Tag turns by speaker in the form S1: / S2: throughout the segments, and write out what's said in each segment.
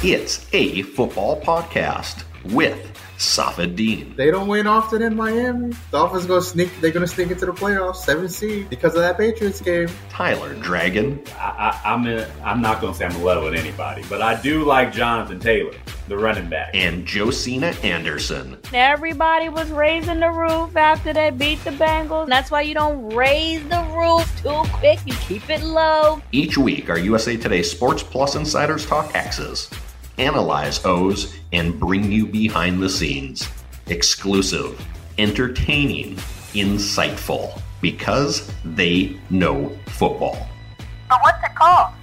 S1: It's a football podcast with Safid Deen.
S2: They don't win often in Miami. Dolphins go sneak. They're going to sneak into the playoffs, seven seed, because of that Patriots game.
S1: Tyler Dragon.
S3: I, I, I'm in, I'm not going to say I'm in love with anybody, but I do like Jonathan Taylor, the running back.
S1: And Josina Anderson.
S4: Everybody was raising the roof after they beat the Bengals. That's why you don't raise the roof too quick. You keep it low.
S1: Each week, our USA Today Sports Plus insiders talk X's, analyze O's, and bring you behind the scenes. Exclusive, entertaining, insightful, because they know football.
S4: But what's it called?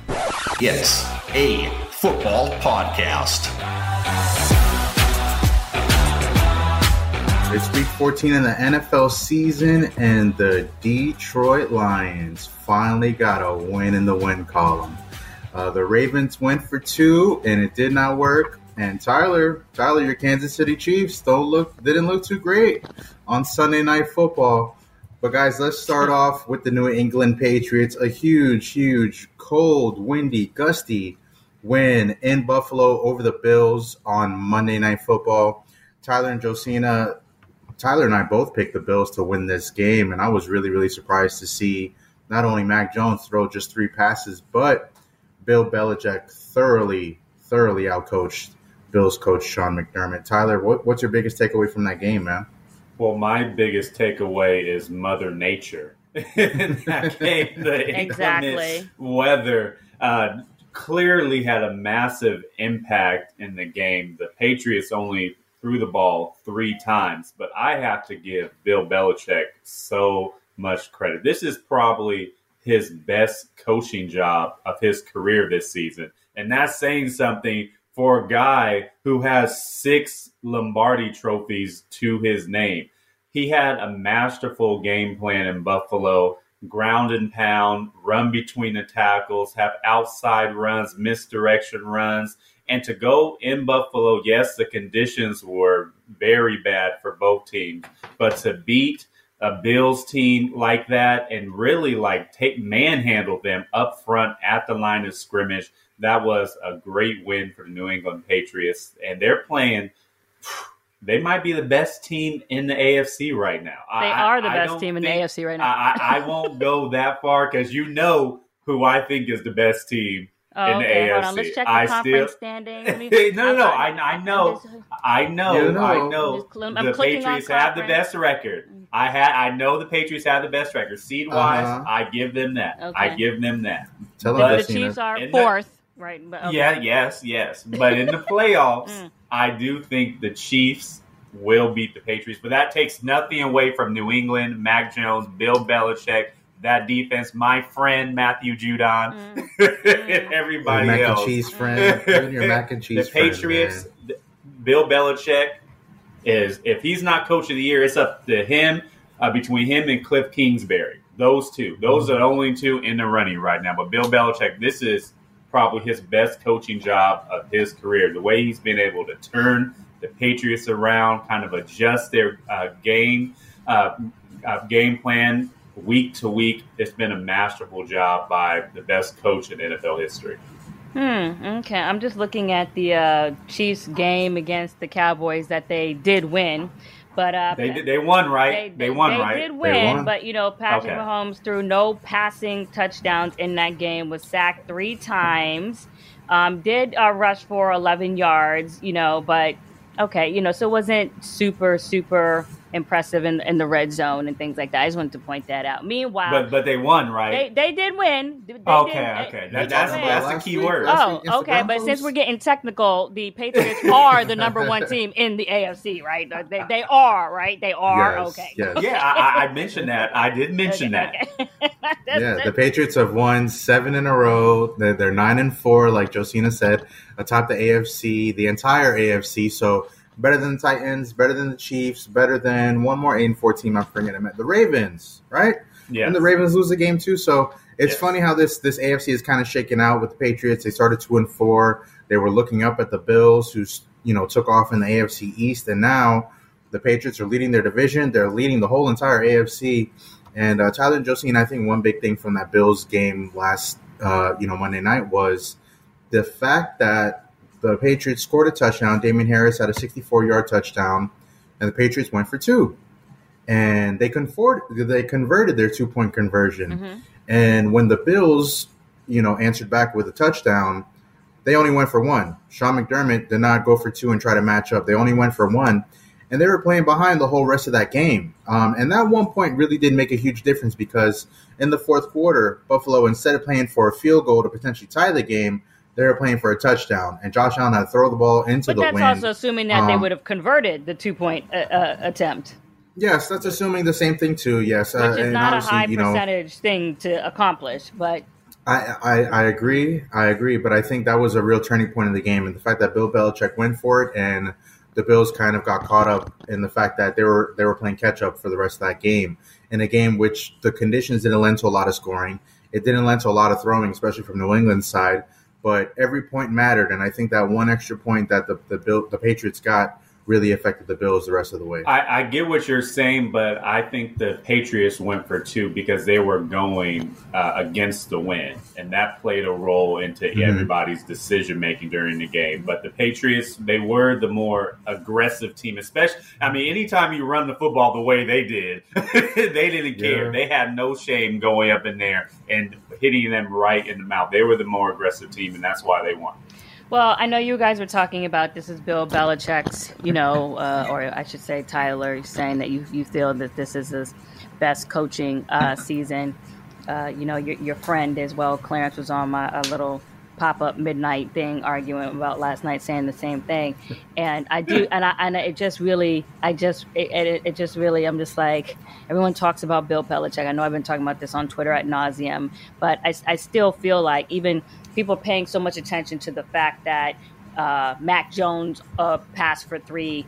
S1: It's a football podcast.
S2: It's week 14 in the NFL season, and the Detroit Lions finally got a win in the win column. Uh, the Ravens went for two, and it did not work. And Tyler, Tyler, your Kansas City Chiefs don't look didn't look too great on Sunday Night Football. But guys, let's start off with the New England Patriots. A huge, huge, cold, windy, gusty win in Buffalo over the Bills on Monday Night Football. Tyler and Josina, Tyler and I both picked the Bills to win this game, and I was really, really surprised to see not only Mac Jones throw just three passes, but Bill Belichick thoroughly, thoroughly outcoached Bills coach Sean McDermott. Tyler, what, what's your biggest takeaway from that game, man?
S3: Well, my biggest takeaway is Mother Nature. in that game, the
S4: Exactly.
S3: weather uh, clearly had a massive impact in the game. The Patriots only threw the ball three times, but I have to give Bill Belichick so much credit. This is probably his best coaching job of his career this season. And that's saying something for a guy who has six Lombardi trophies to his name. He had a masterful game plan in Buffalo, ground and pound, run between the tackles, have outside runs, misdirection runs. And to go in Buffalo, yes, the conditions were very bad for both teams, but to beat a Bills team like that and really like take manhandle them up front at the line of scrimmage. That was a great win for the New England Patriots, and they're playing. They might be the best team in the AFC right now.
S4: They
S3: I-
S4: are the
S3: I
S4: best team in the AFC right now.
S3: I, I I won't go that far because you know who I think is the best team.
S4: Oh,
S3: in the
S4: okay, hold
S3: AFC.
S4: on. Let's check the
S3: I
S4: conference
S3: still-
S4: standing. Me-
S3: no, no, no. I, I know, I know,
S2: You.
S3: I know.
S4: I'm just cl- I'm
S3: the
S4: clicking
S3: Patriots have the best record. I had, I know the Patriots have the best record. Seed wise,
S2: Uh-huh.
S3: I give them that. I give them that.
S2: Tell
S3: But-
S2: him,
S4: The Chiefs are
S3: In the-
S4: fourth, right? But, okay.
S3: Yeah, yes, yes. But in the playoffs,
S4: Mm.
S3: I do think the Chiefs will beat the Patriots. But that takes nothing away from New England, Mac Jones, Bill Belichick, that defense, my friend Matthew Judon,
S4: Mm.
S3: and everybody
S2: mac
S3: else.
S2: and cheese friend. Bring your mac and cheese
S3: the
S2: friend,
S3: Patriots,
S2: man.
S3: Bill Belichick is if he's not coach of the year, it's up to him uh, between him and Kliff Kingsbury. Those two, those are the only two in the running right now. But Bill Belichick, this is probably his best coaching job of his career. The way he's been able to turn the Patriots around, kind of adjust their uh, game uh, uh, game plan week to week. It's been a masterful job by the best coach in NFL history.
S4: Hmm. Okay. I'm just looking at the uh, Chiefs game against the Cowboys that they did win, but uh,
S3: They did, they won right. They, won right
S4: they
S3: right.
S4: did
S2: They
S4: win,
S2: won.
S4: but you know Patrick
S3: Okay.
S4: Mahomes threw no passing touchdowns in that game. Was sacked three times. Um, did uh, rush for 11 yards. You know, but okay. You know, so it wasn't super super impressive in, in the red zone and things like that. I just wanted to point that out. Meanwhile,
S3: But but they won, right?
S4: they did win. They
S3: okay,
S4: did-
S3: okay.
S4: they
S3: That,
S4: did
S3: that's
S4: win.
S3: that's the
S2: Last
S3: key word.
S4: Oh,
S2: week against the
S4: okay. But since we're getting technical, the Patriots are the number one team in the AFC, right? They, they are, right? They are.
S2: Yes,
S4: okay.
S2: yes.
S3: Yeah, I, I- I mentioned that. I did mention that.
S4: Okay, okay.
S2: Yeah, the Patriots have won seven in a row. They're, they're nine and four, like Josina said, atop the AFC, the entire AFC. So better than the Titans, better than the Chiefs, better than one more eight and four team. I'm forgetting it. The Ravens, right?
S3: Yeah.
S2: And the Ravens lose the game too. So it's
S3: Yes.
S2: funny how this this AFC is kind of shaken out with the Patriots. They started two and four. They were looking up at the Bills, who's you know took off in the AFC East, and now the Patriots are leading their division. They're leading the whole entire AFC. And uh, Tyler and Josie, and I think one big thing from that Bills game last uh, you know Monday night was the fact that the Patriots scored a touchdown. Damien Harris had a 64 yard touchdown, and the Patriots went for two. And they convert, they converted their two point conversion.
S4: Mhm.
S2: And when the Bills, you know, answered back with a touchdown, they only went for one. Sean McDermott did not go for two and try to match up. They only went for one, and they were playing behind the whole rest of that game. Um, and that one point really did make a huge difference because in the fourth quarter, Buffalo, instead of playing for a field goal to potentially tie the game, they were playing for a touchdown. And Josh Allen had to throw the ball into
S4: But
S2: the
S4: that's
S2: wind.
S4: also assuming that they
S2: Um,
S4: would have converted the two point uh, uh, attempt,
S2: yes, that's assuming the same thing too. Yes,
S4: which
S2: uh,
S4: is not a high
S2: you know,
S4: percentage thing to accomplish. But
S2: I, I, I agree. I agree. But I think that was a real turning point in the game. And the fact that Bill Belichick went for it and the Bills kind of got caught up in the fact that they were they were playing catch up for the rest of that game. In a game which the conditions didn't lend to a lot of scoring. It didn't lend to a lot of throwing, especially from New England's side. But every point mattered. And I think that one extra point that the the, Bill, the Patriots got really affected the Bills the rest of the way.
S3: I, I get what you're saying, but I think the Patriots went for two because they were going uh, against the wind, and that played a role into
S2: Mhm.
S3: everybody's decision making during the game. But the Patriots, they were the more aggressive team, especially. I mean, anytime you run the football the way they did, they didn't care.
S2: Yeah.
S3: They had no shame going up in there and hitting them right in the mouth. They were the more aggressive team, and that's why they won.
S4: Well, I know you guys were talking about this is Bill Belichick's, you know, uh, or I should say Tyler saying that you you feel that this is his best coaching uh, season. Uh, you know, your, your friend as well, Clarence, was on my a little pop up midnight thing arguing about last night, saying the same thing. And I do, and I and it just really, I just it, it, it just really, I'm just like everyone talks about Bill Belichick. I know I've been talking about this on Twitter at nauseum, but I, I still feel like even people paying so much attention to the fact that uh, Mac Jones uh, passed for three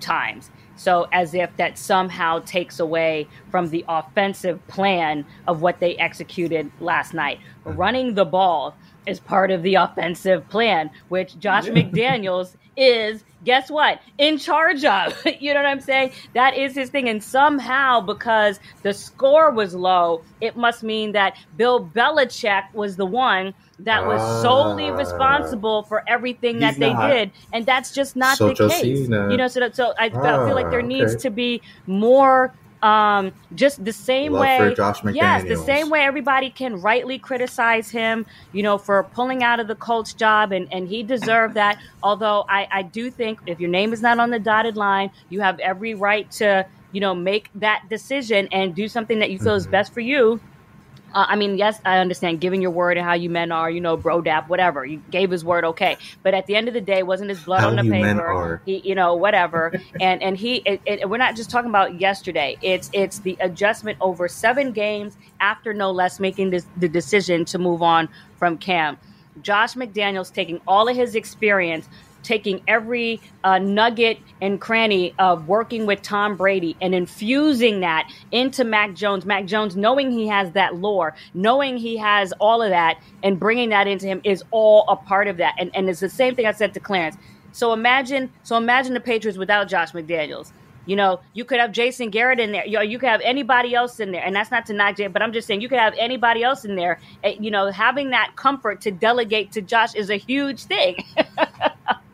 S4: times. So, as if that somehow takes away from the offensive plan of what they executed last night. Running the ball is part of the offensive plan, which Josh McDaniels is, guess what, in charge of. you know what I'm saying? That is his thing. And somehow, because the score was low, it must mean that Bill Belichick was the one that was solely
S2: Ah.
S4: responsible for everything that they did. And that's just not
S2: So
S4: the case. You know, so, that, so I, I feel like there
S2: Ah,
S4: needs
S2: okay.
S4: to be more um just the same
S2: Love
S4: way
S2: Josh
S4: yes the same way everybody can rightly criticize him you know for pulling out of the Colts job and and he deserved that. Although i i do think if your name is not on the dotted line you have every right to you know make that decision and do something that you feel is
S2: Mhm.
S4: best for you uh, I mean, yes, I understand giving your word and how you men are, you know, bro dap, whatever. You gave his word, okay. But at the end of the day, wasn't his blood
S2: How
S4: on the
S2: you men
S4: paper?
S2: are.
S4: He, you know, whatever. and and he, it, it, we're not just talking about yesterday. It's it's the adjustment over seven games after no less making this, the decision to move on from Cam. Josh McDaniels taking all of his experience, taking every uh, nugget and cranny of working with Tom Brady and infusing that into Mac Jones. Mac Jones, knowing he has that lore, knowing he has all of that, and bringing that into him is all a part of that. And and it's the same thing I said to Clarence. So imagine, so imagine the Patriots without Josh McDaniels. You know, you could have Jason Garrett in there. You, know, you could have anybody else in there, and that's not to knock Jay, but I'm just saying you could have anybody else in there. You know, having that comfort to delegate to Josh is a huge thing.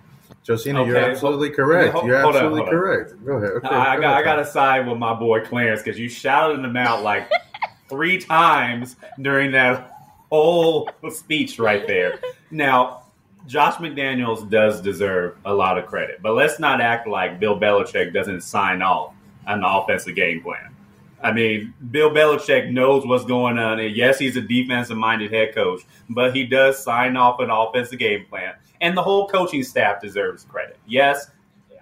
S2: Josina, you're absolutely correct.
S3: hold-
S2: you're
S3: hold
S2: absolutely
S3: on.
S2: correct. Go ahead. Okay,
S3: I, I
S2: go
S3: got I got to side with my boy Clarence because you shouted him out like three times during that whole speech right there. Now, Josh McDaniels does deserve a lot of credit, but let's not act like Bill Belichick doesn't sign off an offensive game plan. I mean, Bill Belichick knows what's going on. And yes, he's a defensive minded head coach, but he does sign off an offensive game plan. And the whole coaching staff deserves credit. Yes,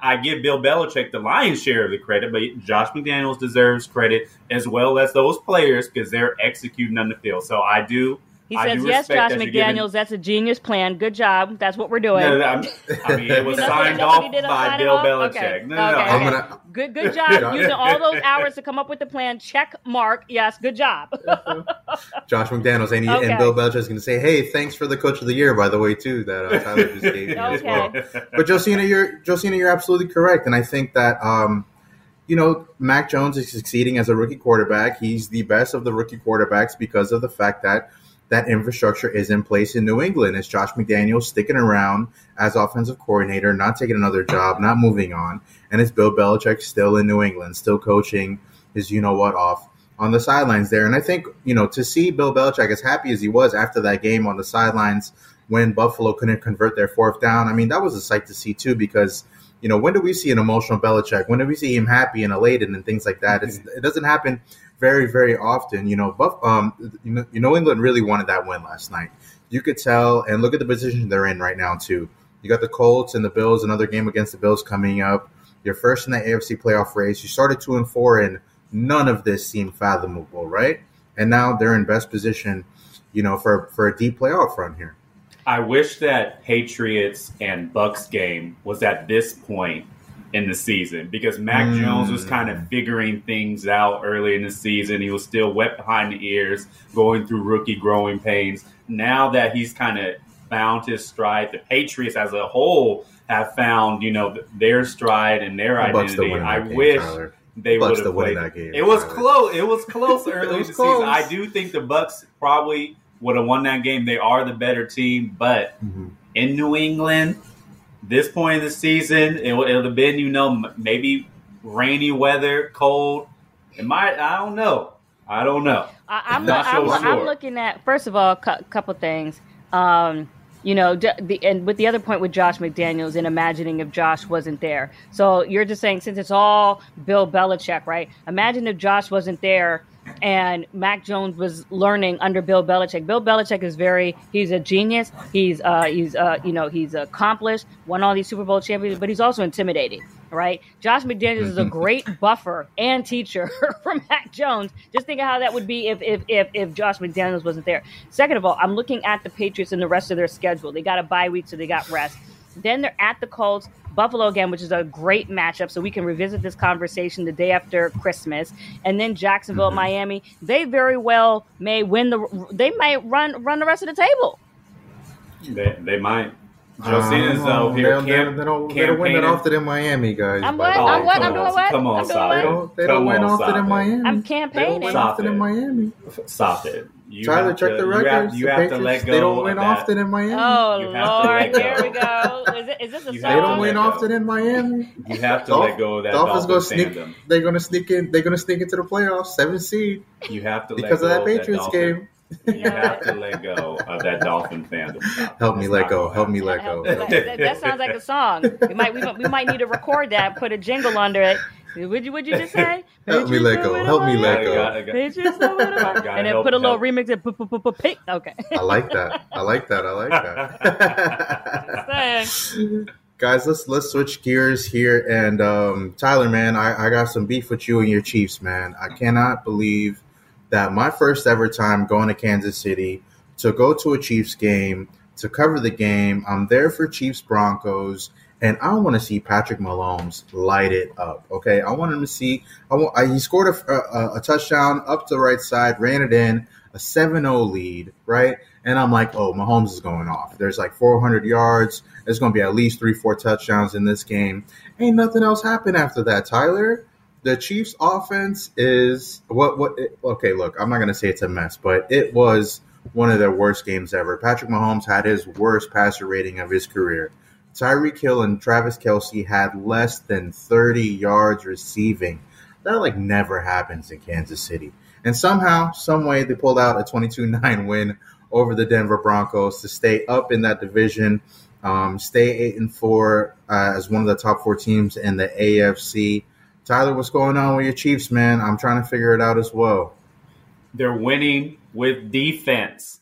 S3: I give Bill Belichick the lion's share of the credit, but Josh McDaniels deserves credit as well as those players because they're executing on the field. So I do
S4: He says, "Yes, Josh
S3: that
S4: McDaniels, that's a genius plan. Good job. That's what we're doing."
S3: No, no, I'm- I mean, it was signed off
S4: he did on
S3: by
S4: signing
S3: Bill
S4: off?
S3: Belichick.
S4: Okay.
S3: No, no, no.
S4: Okay.
S2: I'm gonna
S4: Good, good job using all those hours to come up with the plan. Check mark. Yes, good job.
S2: Josh McDaniels and, he,
S4: Okay.
S2: and Bill Belichick's going to say, "Hey, thanks for the coach of the year, by the way, too." That uh, Tyler just gave me as well. But Josina, you're Josina, you're absolutely correct, and I think that um, you know Mac Jones is succeeding as a rookie quarterback. He's the best of the rookie quarterbacks because of the fact that that infrastructure is in place in New England. Is Josh McDaniels sticking around as offensive coordinator, not taking another job, not moving on, and is Bill Belichick still in New England, still coaching his you know what off on the sidelines there. And I think you know to see Bill Belichick as happy as he was after that game on the sidelines when Buffalo couldn't convert their fourth down. I mean, that was a sight to see too, because you know when do we see an emotional Belichick? When do we see him happy and elated and things like that? It's, it doesn't happen very, very often. You know, Buff, um, you know, New England really wanted that win last night. You could tell, and look at the position they're in right now too. You got the Colts and the Bills, another game against the Bills coming up. You're first in the AFC playoff race. You started two and four, and none of this seemed fathomable, right? And now they're in best position, you know, for for a deep playoff run here.
S3: I wish that Patriots and Bucks game was at this point in the season because Mac
S2: Mm.
S3: Jones was kind of figuring things out early in the season. He was still wet behind the ears, going through rookie growing pains. Now that he's kind of found his stride, the Patriots as a whole have found, you know, their stride and their
S2: The
S3: identity. I
S2: game,
S3: wish
S2: Tyler.
S3: they would have played.
S2: that game,
S3: It was
S2: Tyler.
S3: close. It was close early in the
S2: close.
S3: season. I do think the Bucks probably would have won that game. They are the better team, but
S2: Mhm.
S3: in New England, this point in the season, it'll have been, you know, maybe rainy weather, cold. It might. I don't know. I don't know.
S4: I, I'm,
S3: Not
S4: I'm,
S3: so
S4: I'm
S3: sure.
S4: looking at first of all a cou- couple things. Um, you know, the and with the other point with Josh McDaniels and imagining if Josh wasn't there. So you're just saying since it's all Bill Belichick, right? Imagine if Josh wasn't there and Mac Jones was learning under Bill Belichick. Bill Belichick is very he's a genius. He's uh he's uh you know, he's accomplished, won all these Super Bowl champions, but he's also intimidating, right? Josh McDaniels is a great buffer and teacher for Mac Jones. Just think of how that would be if if if, if Josh McDaniels wasn't there. Second of all, I'm looking at the Patriots and the rest of their schedule. They got a bye week, so they got rest. Then they're at the Colts, Buffalo again, which is a great matchup. So we can revisit this conversation the day after Christmas, and then Jacksonville, Miami. They very well may win the. They might run run the rest of the table.
S3: They, they might. Josina's
S2: Um,
S3: out here.
S2: They,
S3: camp-
S2: they don't, they don't win that
S3: campaigning.
S2: often in Miami, guys.
S4: I'm what?
S3: Oh.
S4: I'm what? I'm doing
S3: on,
S4: what?
S3: Come on, stop
S2: They
S3: it.
S4: what?
S2: don't, they don't win
S3: on,
S2: often
S3: stop
S2: in. Miami.
S4: I'm
S2: They don't
S4: campaigning.
S2: win
S3: Stop
S2: often
S3: it.
S2: in Miami.
S3: Stop it. You
S2: Tyler,
S3: have
S2: check
S3: to-
S2: the
S3: you have- You
S2: the
S3: have, to let go.
S2: They don't win
S3: of that.
S2: often in Miami.
S4: Oh
S3: You have to
S4: Lord,
S3: let go.
S4: here we go. Is, it, is this a
S3: You
S2: they
S3: have to
S4: song?
S2: don't win often in Miami.
S3: You have to
S2: Dolph-
S3: let go of that
S2: Dolphins
S3: Dolphin
S2: go sneak.
S3: fandom.
S2: They're gonna sneak in. They're gonna sneak into the playoffs, seven seed,
S3: You have to
S2: because
S3: let
S2: of that Patriots
S3: Dolphin-
S2: game.
S3: You have to let go of that Dolphin fandom.
S2: Help me let go. Help me let go.
S4: That, that- that sounds like a song. We might we, might- we might need to record that, put a jingle under it. Would you would you just say?
S2: Help me let go. Help me let go.
S3: Gotta- gotta-
S4: Patriots don't win a
S3: Gotta
S4: And then put a little remix p- pink. Okay.
S2: I like that. I like that. I like that.
S4: Saying.
S2: Guys, let's let's switch gears here. And um, Tyler, man, I, I got some beef with you and your Chiefs, man. I cannot believe that my first ever time going to Kansas City to go to a Chiefs game to cover the game. I'm there for Chiefs Broncos, and I want to see Patrick Mahomes light it up. Okay, I want him to see. I want. I, he scored a, a, a touchdown up to the right side, ran it in, a 7-0 lead, right? And I'm like, oh, Mahomes is going off. There's like 400 yards. There's going to be at least three, four touchdowns in this game. Ain't nothing else happened after that, Tyler. The Chiefs' offense is what? What? It, okay, look, I'm not going to say it's a mess, but it was one of their worst games ever. Patrick Mahomes had his worst passer rating of his career. Tyreek Hill and Travis Kelce had less than 30 yards receiving. That like never happens in Kansas City. And somehow, some way, they pulled out a 22-9 win over the Denver Broncos to stay up in that division, um, stay eight and four uh, as one of the top four teams in the AFC. Tyler, what's going on with your Chiefs, man? I'm trying to figure it out as well.
S3: They're winning with defense.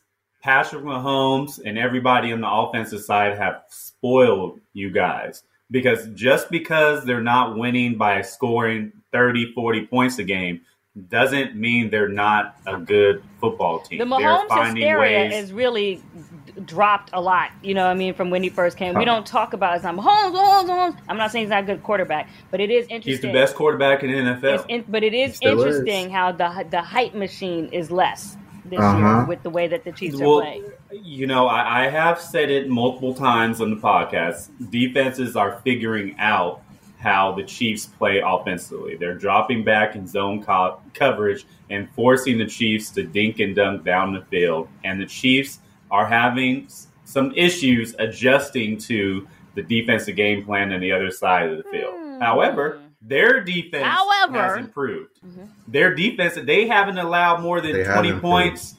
S3: Patrick Mahomes and everybody on the offensive side have spoiled you guys because just because they're not winning by scoring 30, 40 points a game doesn't mean they're not a good football team.
S4: The
S3: they're
S4: Mahomes hysteria
S3: ways.
S4: is really d- dropped a lot. You know what I mean? From when he first came. We don't talk about his name. Mahomes, Mahomes, Mahomes. I'm not saying he's not a good quarterback, but it is interesting.
S3: He's the best quarterback in the NFL.
S4: In, but it is
S2: Still is.
S4: interesting how the the hype machine is less this
S2: Uh-huh.
S4: year with the way that the Chiefs are playing.
S3: you know, I, I have said it multiple times on the podcast. Defenses are figuring out how the Chiefs play offensively. They're dropping back in zone co- coverage and forcing the Chiefs to dink and dunk down the field. And the Chiefs are having some issues adjusting to the defensive game plan on the other side of the field.
S4: Hmm.
S3: However, their defense
S4: However-
S3: has improved.
S4: Mhm.
S3: Their defense, they haven't allowed more than
S2: They have
S3: 20
S2: improved.
S3: points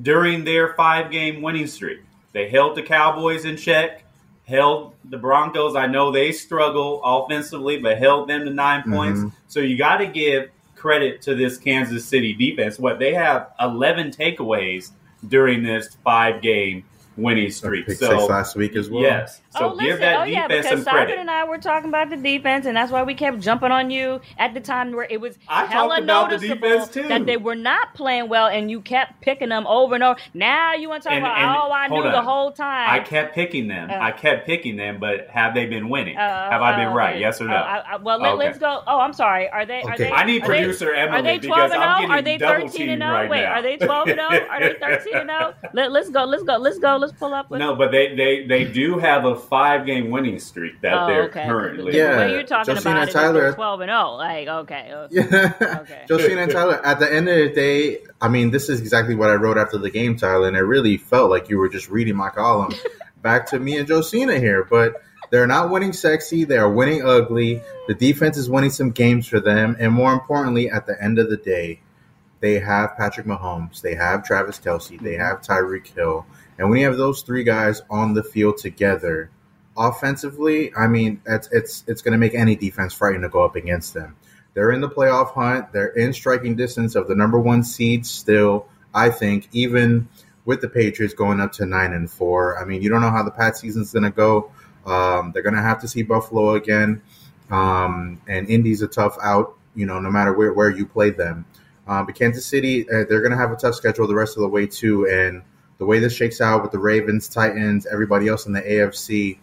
S3: during their five game winning streak. They held the Cowboys in check, held the Broncos. I know they struggle offensively, but held them to 9
S2: Mhm.
S3: points. So you got to give credit to this Kansas City defense. What they have 11 takeaways during this five game winning streak. So
S2: last week as well.
S3: yes, so
S4: oh,
S3: give
S4: listen.
S3: that
S4: oh, yeah,
S3: defense
S4: because
S3: some
S4: Simon
S3: credit.
S4: and I were talking about the defense, and that's why we kept jumping on you at the time where it was
S3: I
S4: hella
S3: talked about the
S4: noticeable
S3: defense, too.
S4: that they were not playing well, and you kept picking them over and over. Now you want to talk
S3: And-
S4: about
S3: and-
S4: oh, I
S3: hold
S4: knew the whole time.
S3: I kept picking them.
S4: Uh.
S3: I kept picking them, but have they been winning?
S4: Uh,
S3: have I been
S4: uh,
S3: right?
S4: okay.
S3: Yes or no?
S4: Oh, I, I, well, let,
S3: Okay.
S4: us go. Oh, I'm sorry. Are they? Are
S2: Okay.
S4: they?
S3: I need
S4: are they-
S3: producer
S4: Are
S3: Emily
S4: they
S3: because
S4: 12 and 0?
S3: I'm
S4: Are
S3: getting
S4: they
S3: double
S4: 13 and
S3: teamed
S4: 0?
S3: right
S4: Wait,
S3: now.
S4: are they 12 and 0? Are they 13 and 0? Let, let's go. Let's go. Let's go. Let's go. Let's pull up.
S3: No, but they, they, they do have a five game winning streak that
S4: Oh,
S3: they're
S4: okay.
S3: currently.
S4: The
S2: Yeah.
S4: way you're talking
S2: Josina
S4: about it, is
S2: Tyler-
S4: they're 12 and 0. Like, okay. uh,
S2: Yeah.
S4: Okay.
S2: Josina and Tyler, at the end of the day, I mean, this is exactly what I wrote after the game, Tyler, and it really felt like you were just reading my column back to me and Josina here. But they're not winning sexy, they're winning ugly. The defense is winning some games for them. And more importantly, at the end of the day, they have Patrick Mahomes, they have Travis Kelce, they have Tyreek Hill. And when you have those three guys on the field together, offensively, I mean, it's it's it's going to make any defense frightened to go up against them. They're in the playoff hunt. They're in striking distance of the number one seed still. I think even with the Patriots going up to nine and four. I mean, you don't know how the Pat season's going to go. Um, they're going to have to see Buffalo again, um, and Indy's a tough out. You know, no matter where where you play them. Um, but Kansas City, uh, they're going to have a tough schedule the rest of the way too. And the way this shakes out with the Ravens, Titans, everybody else in the AFC,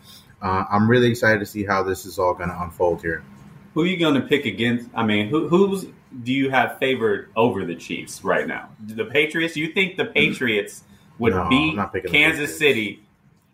S2: uh, I'm really excited to see how this is all going to unfold here.
S3: Who are you going to pick against? I mean, who, who's do you have favored over the Chiefs right now? The Patriots? You think the Patriots would
S2: No,
S3: beat
S2: I'm not picking the
S3: Kansas City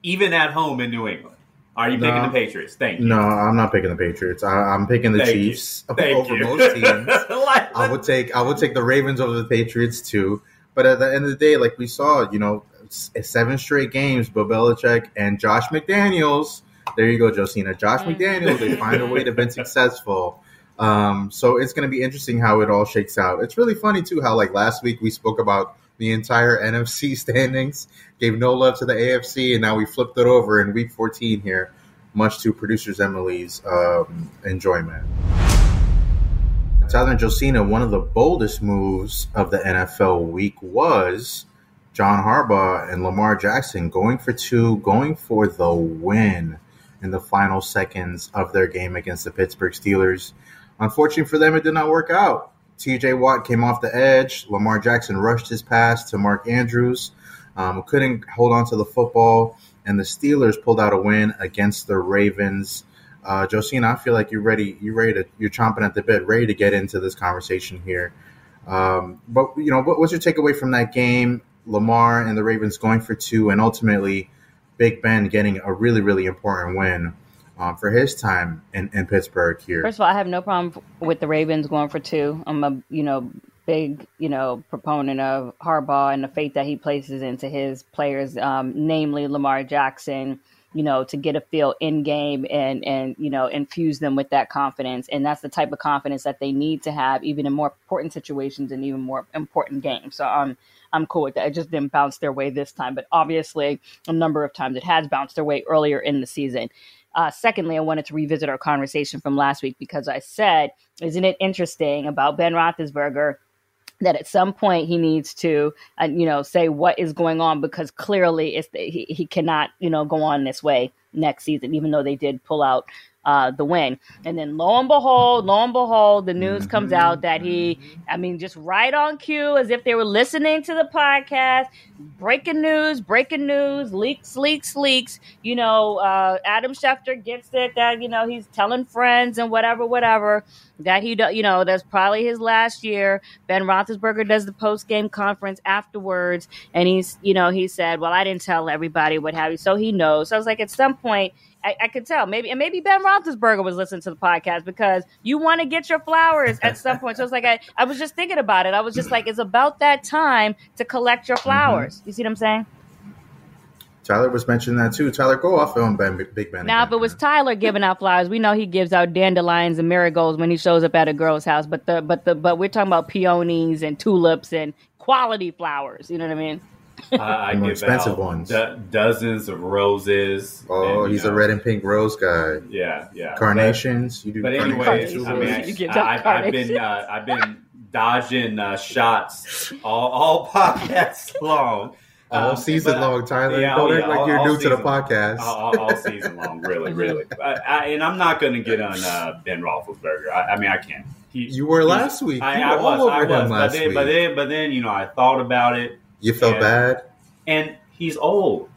S3: even at home in New England? Are you picking the Patriots? Thank you.
S2: No, I'm not picking the Patriots. I, I'm picking the
S3: Thank you.
S2: Chiefs
S3: Thank
S2: over
S3: you.
S2: most teams.
S3: Like-
S2: I would take I would take the Ravens over the Patriots too. But at the end of the day, like we saw, you know, seven straight games, Bill Belichick and Josh McDaniels. There you go, Josina. Josh
S4: Mhm.
S2: McDaniels. They find a way to be successful. Um, so it's going to be interesting how it all shakes out. It's really funny too how like last week we spoke about the entire NFC standings, gave no love to the AFC, and now we flipped it over in Week 14 here, much to producers Emily's um, enjoyment. Tyler and Josina, one of the boldest moves of the NFL week was John Harbaugh and Lamar Jackson going for two, going for the win in the final seconds of their game against the Pittsburgh Steelers. Unfortunately for them, it did not work out. TJ Watt came off the edge. Lamar Jackson rushed his pass to Mark Andrews, um, couldn't hold on to the football, and the Steelers pulled out a win against the Ravens. Uh, Josina, I feel like you're ready. You're ready to. You're chomping at the bit, ready to get into this conversation here. Um, but you know, what, what's your takeaway from that game? Lamar and the Ravens going for two, and ultimately Big Ben getting a really, really important win um, for his time in, in Pittsburgh here.
S4: First of all, I have no problem with the Ravens going for two. I'm a you know big you know proponent of Harbaugh and the faith that he places into his players, um, namely Lamar Jackson. You know, to get a feel in game and and you know infuse them with that confidence, and that's the type of confidence that they need to have, even in more important situations and even more important games. So I'm I'm cool with that. It just didn't bounce their way this time, but obviously a number of times it has bounced their way earlier in the season. uh, secondly, I wanted to revisit our conversation from last week because I said, isn't it interesting about Ben Roethlisberger? that at some point he needs to, uh, you know, say what is going on because clearly it's the, he, he cannot, you know, go on this way next season, even though they did pull out uh, the win. And then lo and behold, lo and behold, the news mm-hmm. comes out that he, I mean, just right on cue, as if they were listening to the podcast. Breaking news, breaking news, leaks, leaks, leaks. You know, uh, Adam Schefter gets it that, you know, he's telling friends and whatever, whatever, that he, you know, that's probably his last year. Ben Roethlisberger does the post game conference afterwards. And he's, you know, he said, well, I didn't tell everybody what have you. So he knows. So I was like, at some point, I, I, could tell maybe and maybe Ben Roethlisberger was listening to the podcast because you want to get your flowers at some point. So it's like I, I was just thinking about it. I was just like, it's about that time to collect your flowers. Mm-hmm. You see what I'm saying?
S2: Tyler was mentioning that too. Tyler, go off on Ben, Big Ben.
S4: Now, if it was Tyler giving out flowers, we know he gives out dandelions and marigolds when he shows up at a girl's house. But the but the but we're talking about peonies and tulips and quality flowers. You know what I mean?
S3: I, I give expensive ones. Do- dozens of roses.
S2: Oh, and, he's know, a red and pink rose guy.
S3: Yeah, yeah.
S2: Carnations.
S3: But, you do. But anyway, I mean, I, have been uh, I've been dodging uh, shots all, all podcasts long.
S2: All um, season but, long, Tyler. Yeah, Don't oh, act yeah, like all, you're all new season, to the podcast.
S3: All, all season long, really, really. I, and I'm not going to get on uh, Ben Roethlisberger. I, I mean, I can't.
S2: He, you were last week.
S3: I, I was. I was. But then, but then, but then, you know, I thought about it
S2: you felt and, bad?
S3: And he's old.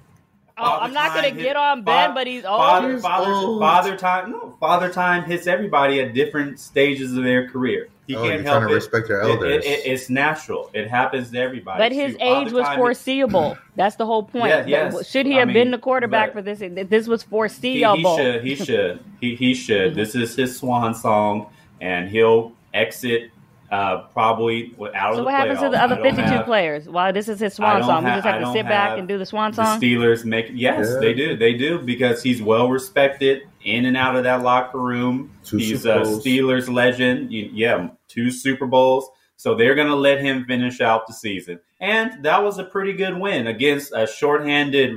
S4: Oh, I'm not going to get on Ben, father, but he's old.
S3: Father,
S4: he's
S3: father,
S4: old.
S3: father time, no, father time hits everybody at different stages of their career. He
S2: oh,
S3: can't help
S2: trying to respect your elders.
S3: It, it, it's natural. It happens to everybody.
S4: But his age was foreseeable. That's the whole point. Yeah, yes. Should he have I mean, been the quarterback for this? This was foreseeable.
S3: He, he should. He should. he, he should. This is his swan song, and he'll exit uh, probably out
S4: so
S3: of
S4: what happens to the other 52 have, players? While this is his swan song, we just have to sit back and do the swan song.
S3: The Steelers make yes, yeah. they do, they do because he's well respected in and out of that locker room. Two he's a Steelers legend. Yeah, two Super Bowls. So they're going to let him finish out the season, and that was a pretty good win against a shorthanded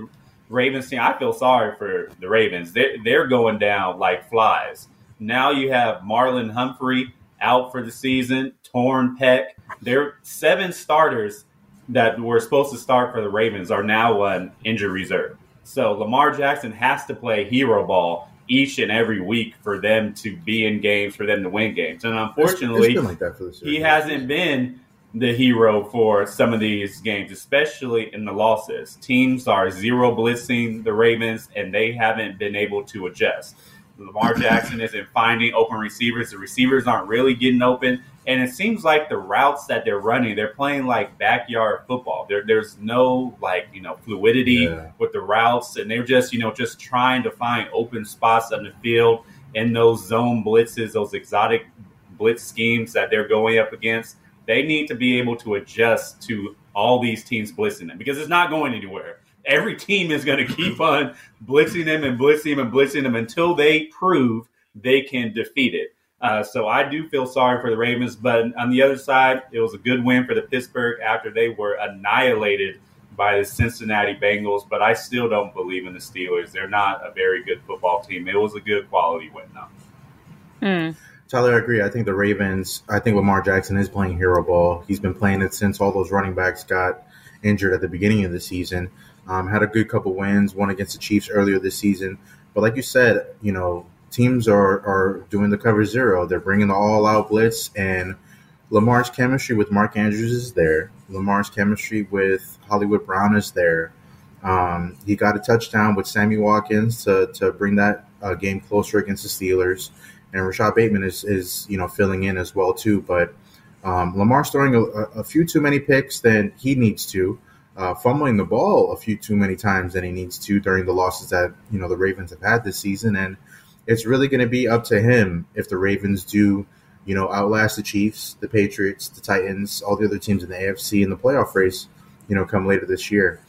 S3: Ravens team. I feel sorry for the Ravens. They're, they're going down like flies. Now you have Marlon Humphrey out for the season, torn pec. There seven starters that were supposed to start for the Ravens are now on injury reserve. So Lamar Jackson has to play hero ball each and every week for them to be in games, for them to win games. And unfortunately,
S2: it's, it's like
S3: he hasn't been the hero for some of these games, especially in the losses. Teams are zero blitzing the Ravens, and they haven't been able to adjust. Lamar Jackson isn't finding open receivers. The receivers aren't really getting open. And it seems like the routes that they're running, they're playing like backyard football. There, there's no like, you know, fluidity yeah. with the routes. And they're just, you know, just trying to find open spots on the field in those zone blitzes, those exotic blitz schemes that they're going up against. They need to be able to adjust to all these teams blitzing them because it's not going anywhere every team is going to keep on blitzing them and blitzing them and blitzing them until they prove they can defeat it. Uh, so I do feel sorry for the Ravens, but on the other side, it was a good win for the Pittsburgh after they were annihilated by the Cincinnati Bengals. But I still don't believe in the Steelers. They're not a very good football team. It was a good quality win, though.
S2: Hmm. Tyler, I agree. I think the Ravens. I think Lamar Jackson is playing hero ball. He's been playing it since all those running backs got injured at the beginning of the season. Um, had a good couple wins, one against the Chiefs earlier this season. But like you said, you know, teams are are doing the cover zero. They're bringing the all out blitz, and Lamar's chemistry with Mark Andrews is there. Lamar's chemistry with Hollywood Brown is there. Um, he got a touchdown with Sammy Watkins to to bring that uh, game closer against the Steelers, and Rashod Bateman is is you know filling in as well too. But um, Lamar's throwing a, a few too many picks than he needs to uh, fumbling the ball a few too many times than he needs to during the losses that you know the Ravens have had this season, and it's really going to be up to him if the Ravens do you know outlast the Chiefs, the Patriots, the Titans, all the other teams in the AFC in the playoff race, you know, come later this year.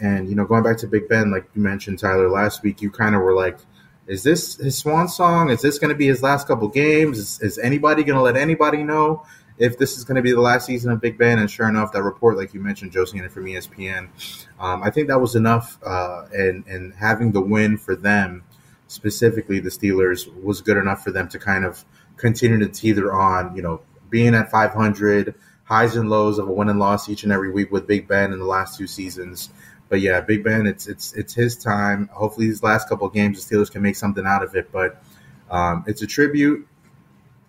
S2: And you know, going back to Big Ben, like you mentioned, Tyler, last week, you kind of were like, "Is this his swan song? Is this going to be his last couple games? Is, is anybody going to let anybody know?" If this is going to be the last season of Big Ben, and sure enough, that report, like you mentioned, Josina from ESPN, um, I think that was enough, uh, and and having the win for them specifically the Steelers was good enough for them to kind of continue to teeter on, you know, being at 500, highs and lows of a win and loss each and every week with Big Ben in the last two seasons. But yeah, Big Ben, it's it's it's his time. Hopefully, these last couple games, the Steelers can make something out of it. But um, it's a tribute.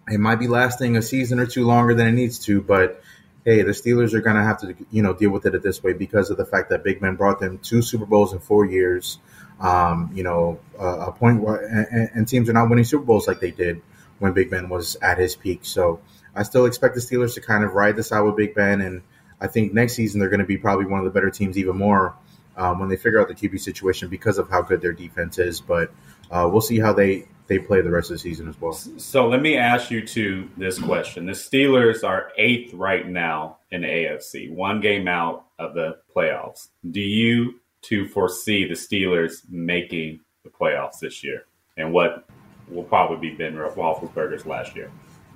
S2: It might be lasting a season or two longer than it needs to, but hey, the Steelers are going to have to, you know, deal with it this way because of the fact that Big Ben brought them two Super Bowls in four years. Um, you know, uh, a point where and, and, teams are not winning Super Bowls like they did when Big Ben was at his peak. So I still expect the Steelers to kind of ride this out with Big Ben, and I think next season they're going to be probably one of the better teams even more um, when they figure out the QB situation because of how good their defense is. But uh, we'll see how they they play the rest of the season as well.
S3: So let me ask you to this question: The Steelers are eighth right now in the AFC, one game out of the playoffs. Do you to foresee the Steelers making the playoffs this year, and what will probably be Ben Roethlisberger's last year?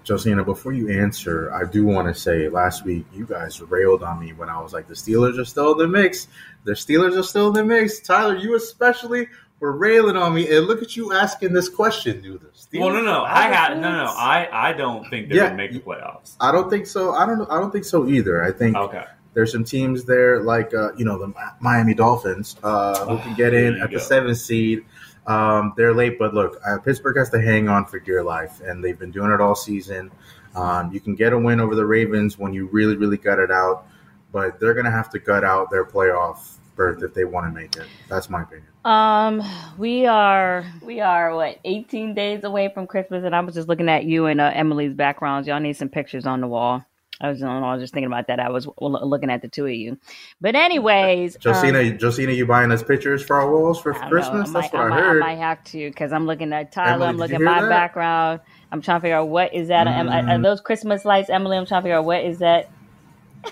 S2: Josina, before you answer, I do want to say last week you guys railed on me when I was like, the Steelers are still in the mix. The Steelers are still in the mix. Tyler, you especially were railing on me, and look at you asking this question, dude.
S3: Well, no, no, I had no, no. I, I don't think they're yeah, gonna make the playoffs.
S2: I don't think so. I don't. I don't think so either. I think okay. There's some teams there like uh, you know the Miami Dolphins uh, who can get in at go. the seventh seed. Um, they're late, but look, uh, Pittsburgh has to hang on for dear life, and they've been doing it all season. Um, you can get a win over the Ravens when you really, really gut it out, but they're going to have to gut out their playoff berth if they want to make it. That's my opinion.
S4: Um, we are we are what 18 days away from Christmas, and I was just looking at you and uh, Emily's backgrounds. Y'all need some pictures on the wall. I was, I was just thinking about that. I was looking at the two of you, but anyways,
S2: Josina, um, Josina, you buying us pictures for our walls for Christmas?
S4: That's what I, I heard. I might have to because I'm looking at Tyler. Emily, I'm looking at my that? background. I'm trying to figure out what is that. Mm. Are, are, those Christmas lights, Emily? I'm trying to figure out what is that.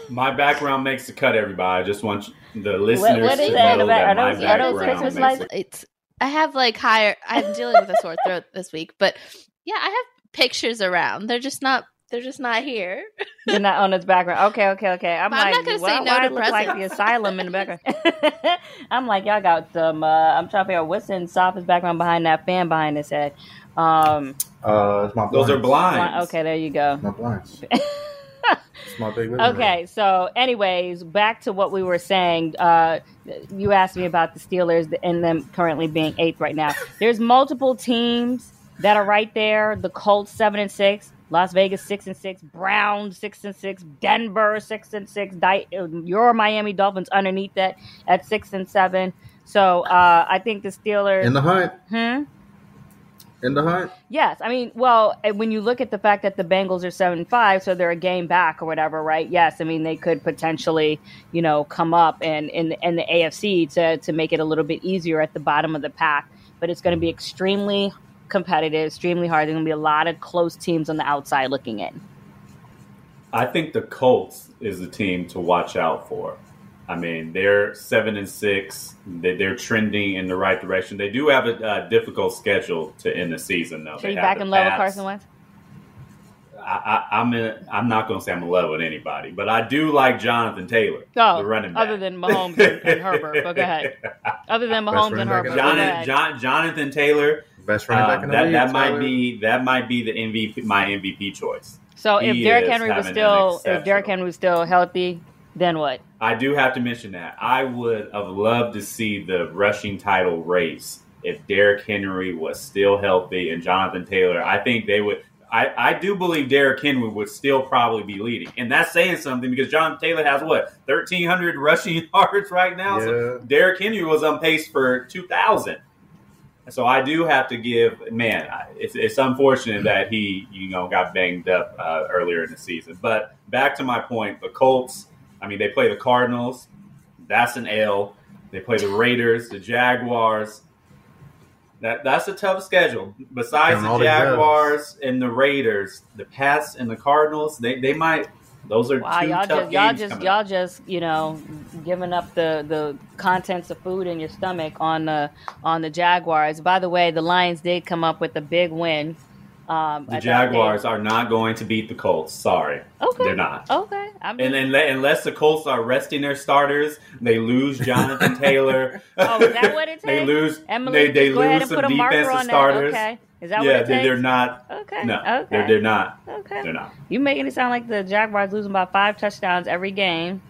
S3: My background makes the cut, everybody. I just want the listeners what, what is that know that are those, my are those Christmas lights?
S5: It's. I have like higher. I'm dealing with a sore throat this week, but yeah, I have pictures around. They're just not they're just not here.
S4: They're not on its background. Okay, okay, okay. I'm, like, I'm not gonna well, say no why to look like the asylum in the background? I'm like, y'all got some. Uh, I'm trying to figure out what's in Sophie's background behind that fan behind his head. Um,
S2: uh,
S3: those are blinds.
S4: Okay, there you go.
S2: My blinds.
S4: okay, so anyways, back to what we were saying. Uh, you asked me about the Steelers and them currently being eighth right now. There's multiple teams that are right there. The Colts seven and six, Las Vegas six and six, Browns six and six, Denver six and six, your Miami Dolphins underneath that at six and seven. So uh, I think the Steelers
S2: in the hunt.
S4: Hmm.
S2: In the hunt.
S4: Yes, I mean, well, eh, when you look at the fact that the Bengals are seven five, so they're a game back or whatever, right? Yes, I mean they could potentially, you know, come up and in in the AFC to to make it a little bit easier at the bottom of the pack. But it's going to be extremely competitive, extremely hard. There's going to be a lot of close teams on the outside looking in.
S3: I think the Colts is the team to watch out for. I mean, they're seven and six. They're trending in the right direction. They do have a, a difficult schedule to end the season, though.
S4: So you back in love with Carson Wentz?
S3: I, am in, I'm not going to say I'm in love with anybody, but I do like Jonathan Taylor,
S4: oh,
S3: the running back.
S4: Other than Mahomes and, and Herbert, but go ahead. Other than Mahomes and Herbert,
S3: Jonathan, John, Jonathan Taylor,
S2: best running uh, back in the
S3: that,
S2: league.
S3: That might be that might be the MVP, my MVP choice.
S4: So he if Derrick Henry was still if Derrick Henry was still healthy, then what?
S3: I do have to mention that I would have loved to see the rushing title race if Derrick Henry was still healthy and Jonathan Taylor. I think they would. I, I do believe Derrick Henry would still probably be leading. And that's saying something because John Taylor has what, 1,300 rushing yards right now? Yeah. So Derrick Henry was on pace for 2,000. So I do have to give, man, it's, it's unfortunate that he, you know, got banged up uh, earlier in the season. But back to my point, the Colts, I mean, they play the Cardinals. That's an L. They play the Raiders, the Jaguars, that that's a tough schedule. Besides the Jaguars and the Raiders, the Pats and the Cardinals, they, they might those are wow,
S4: y'all
S3: just
S4: y'all just y'all up. just you know giving up the the contents of food in your stomach on the on the Jaguars. By the way, the Lions did come up with a big win. Um,
S3: the Jaguars are not going to beat the Colts. Sorry,
S4: okay,
S3: they're not.
S4: Okay, I mean,
S3: And then le- unless the Colts are resting their starters, they lose Jonathan Taylor.
S4: oh, is that what it takes?
S3: they lose.
S4: Emily,
S3: they they
S4: go ahead
S3: lose
S4: and put
S3: some
S4: a
S3: defensive starters.
S4: that. Okay, is that
S3: yeah,
S4: what it
S3: they,
S4: takes?
S3: they're not.
S4: Okay.
S3: No,
S4: Okay.
S3: they're, they're not.
S4: Okay.
S3: They're not.
S4: You making it sound like the Jaguars losing by five touchdowns every game.